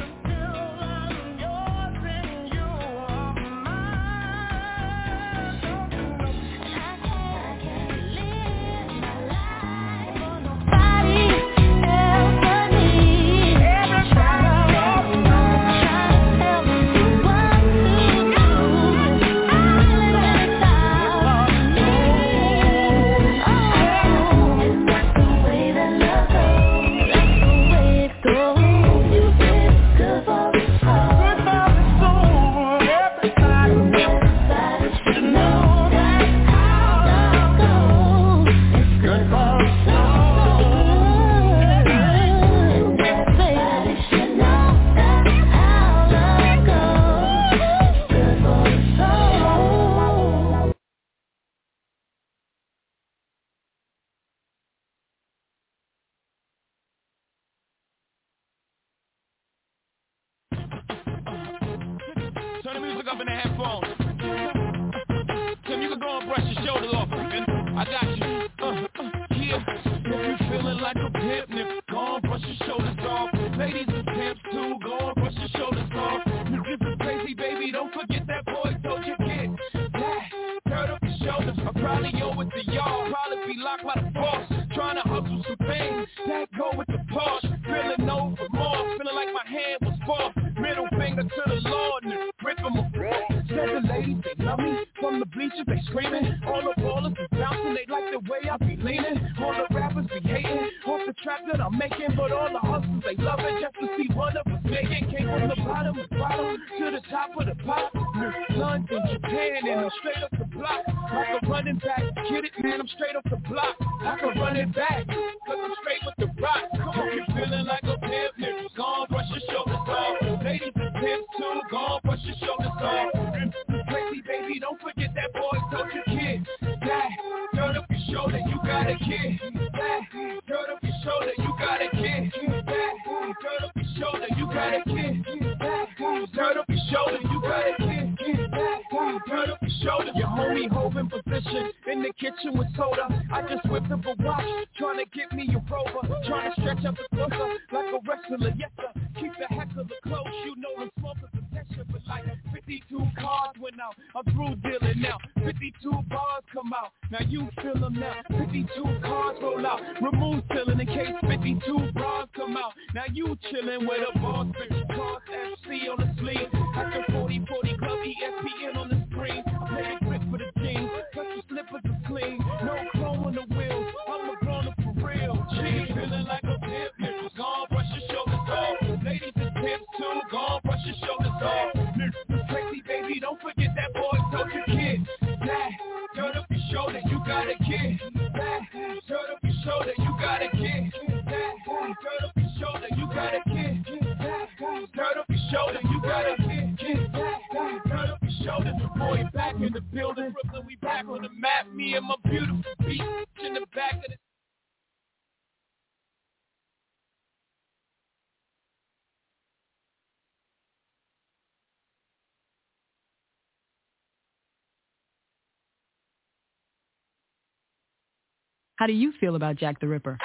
How do you feel about Jack the Ripper?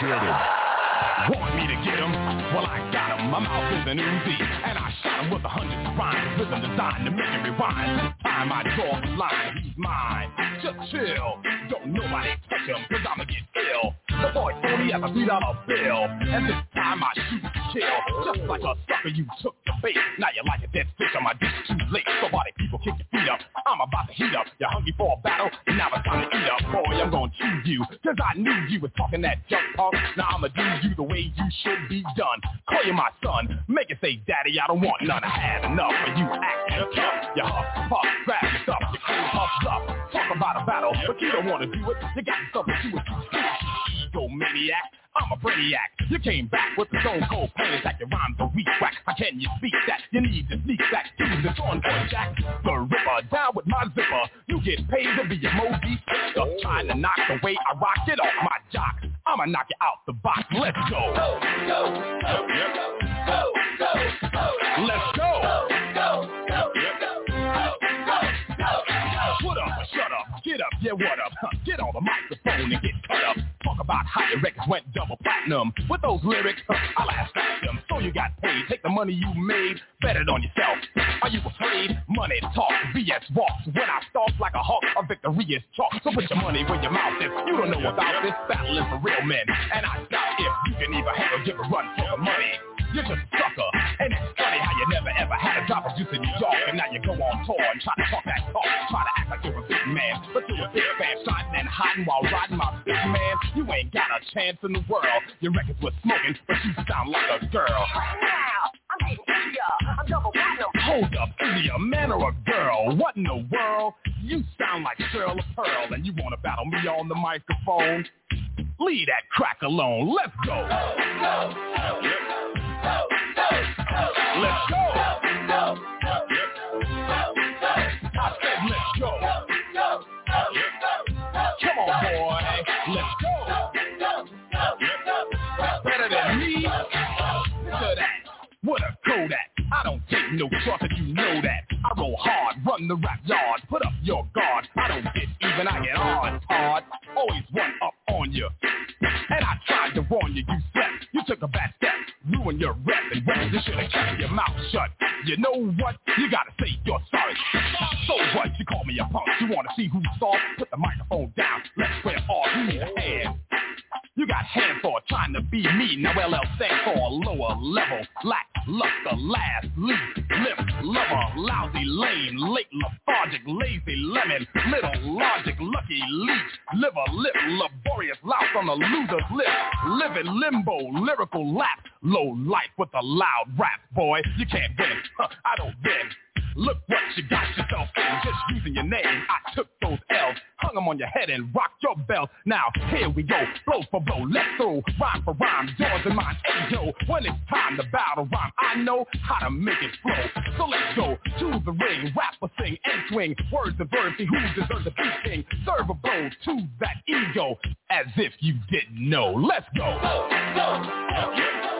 Get him. Want me to get him? Well, I got him. My mouth is an Uzi. And I shot him with a hundred rhymes. Rhythm designed to make him rewind. Time I draw the line, he's mine. Just chill. Don't nobody touch him, cause I'ma get ill. The boy only has a three dollar bill. And this time I shoot to kill. Just like a sucker, you took bait. Now you're like a dead fish on my dish too late. So body people kick your feet up. I'm about to heat up. You're hungry for a battle? Now it's time to eat up. Boy, I'm gonna choose you. Cause I knew you was talking that junk talk. Now I'ma do you the way you should be done. Call you my son. Make it say, Daddy, I don't want none. I had enough of you acting tough. You huff, puff, grab your stuff. Your crew puffs up. Talk about a battle, but you don't wanna do it. You got yourself a two ego maniac. I'm a brainiac. You came back with the stone cold pain attack. Your rhymes are weak whack. How can you speak that? You need to sneak back to the boy Jack. The Ripper down with my zipper. You get paid to be a Moby Stick. Trying to knock the way I rock it off my jock. I'ma knock you out the box. Let's go. Go, go, go, go, go, go, go. Let's go. Get up. Yeah, what up? Huh, Get on the microphone and get cut up. Talk about how your records went double platinum. With those lyrics, huh, I'll ask them. So you got paid. Take the money you made. Bet it on yourself. Are you afraid? Money talk. BS walks. When I stalk like a hawk, a victory is chalk. So put your money where your mouth is. You don't know about this. Battle is for real men. And I doubt if you can even handle give a run for the money. You're just a sucker. And it's funny how you never ever had a drop of juice in New York and now you go on tour and try to talk that talk. Try to act like you're a big man, but you're a big fan, shotting and hiding while riding my big man. You ain't got a chance in the world. Your records were smoking, but you sound like a girl. I'm Hold up, is he a man or a girl? What in the world? You sound like Cheryl Pearl, and you wanna battle me on the microphone? Leave that crack alone. Let's go. Go. I said let's go. Go. No trust and you know that. I roll hard, run the rap yard, put up your guard. I don't get even, I get on hard. Always one up on you. And I tried to warn you, you slept. You took a bad step, ruined your rep and rep. You should have kept your mouth shut. You know what? You gotta say you're sorry. So what? You call me a punk. You wanna see who's soft? Put the microphone down. Let's square off. You need a hand. You got hands for trying to be me. Now LL stands for a lower level. Lack, luster, last, leaf, lip, lover, lousy, lame, late, lethargic, lazy, lemon, little, logic, lucky, leech, liver, lip, laborious, louse on the loser's lip, live in limbo, lyrical lap, low life with a loud rap, boy. You can't win. Huh, I don't win. Look what you got yourself in, just using your name. I took those L's, hung them on your head and rocked your belt. Now, here we go, blow for blow, let's go. rhyme for rhyme, yours and mine. Hey, yo, when it's time to battle rhyme, I know how to make it flow. So let's go to the ring, rap or sing and swing, words and verbs, see who deserves to be king. Serve a blow to that ego, as if you didn't know. Let's go. Go. Let's go.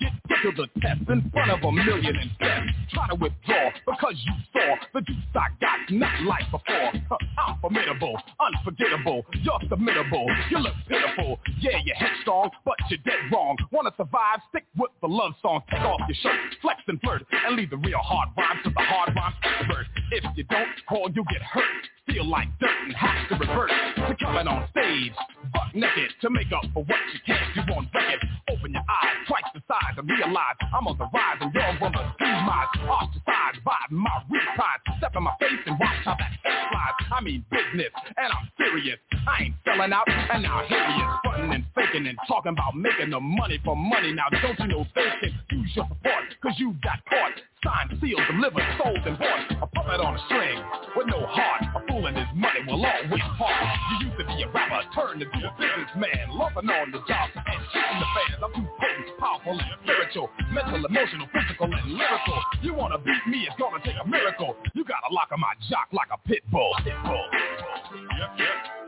To the test in front of a million and. Try to withdraw because you saw the juice I got not like before. Uh, I'm formidable, unforgettable. You're submittable. You look pitiful. Yeah, you're headstrong, but you're dead wrong. Wanna survive? Stick with the love song. Take off your shirt, flex and flirt, and leave the real hard rhymes to the hard rhymes expert. If you don't, call, you'll get hurt. Feel like dirt and have to revert to coming on stage. Buck naked to make up for what you can't do on record. Open your eyes, twice the size, and realize I'm on the rise and you're on the demise. Ostracized, vibe my reprise. Step in my face and watch how that ass flies. I mean business, and I'm serious. I ain't selling out, and now here he is, fronting and faking and talking about making the money for money. Now don't you know they use your support, cause you got caught. Signed, sealed, delivered, sold, and bought. A puppet on a string with no heart. A fool and his money will always part. You used to be a rapper, turned to be a businessman. Loving on the job and shooting the fans. I'm too potent, powerful, and spiritual. Mental, emotional, physical, and lyrical. You wanna beat me, it's gonna take a miracle. You gotta lock on my jock like a pit bull. Pit bull. Yep, yep. Yep,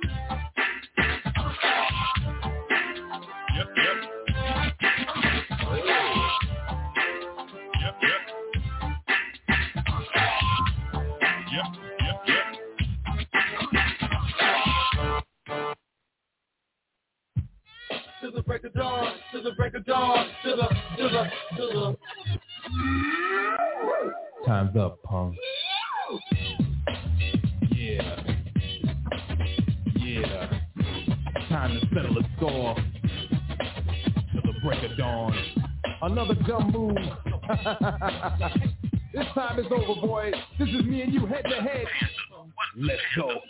To the break of dawn, to the break of dawn, to the, to the, to the. Time's up, punk. Yeah. Yeah. Time to settle a score. To the break of dawn. Another dumb move. this time is over, boy. This is me and you head to head. Let's go.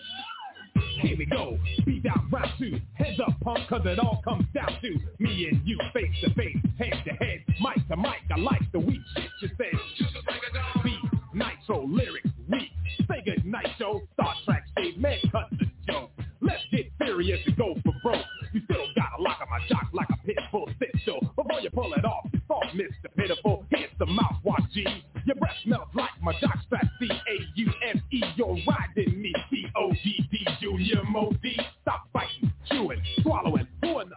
Here we go. Beat down round two. Heads up, punk, cause it all comes down to me and you face to face, head to head, mic to mic. I like the weak shit you said. Beat, nitro, lyrics, weak. Say good night. Star Trek, shade, man, cut the joke. Let's get serious and go for broke. You still got a lock on my jock like a pit bull sit show. Before you pull it off, Mr. Pitiful. Here's the mouthwash G. Your breath smells like my jock strap C-A-U-M-E. You're riding me. C-O-D-D Junior Modi. Stop biting, chewing, swallowing, pulling the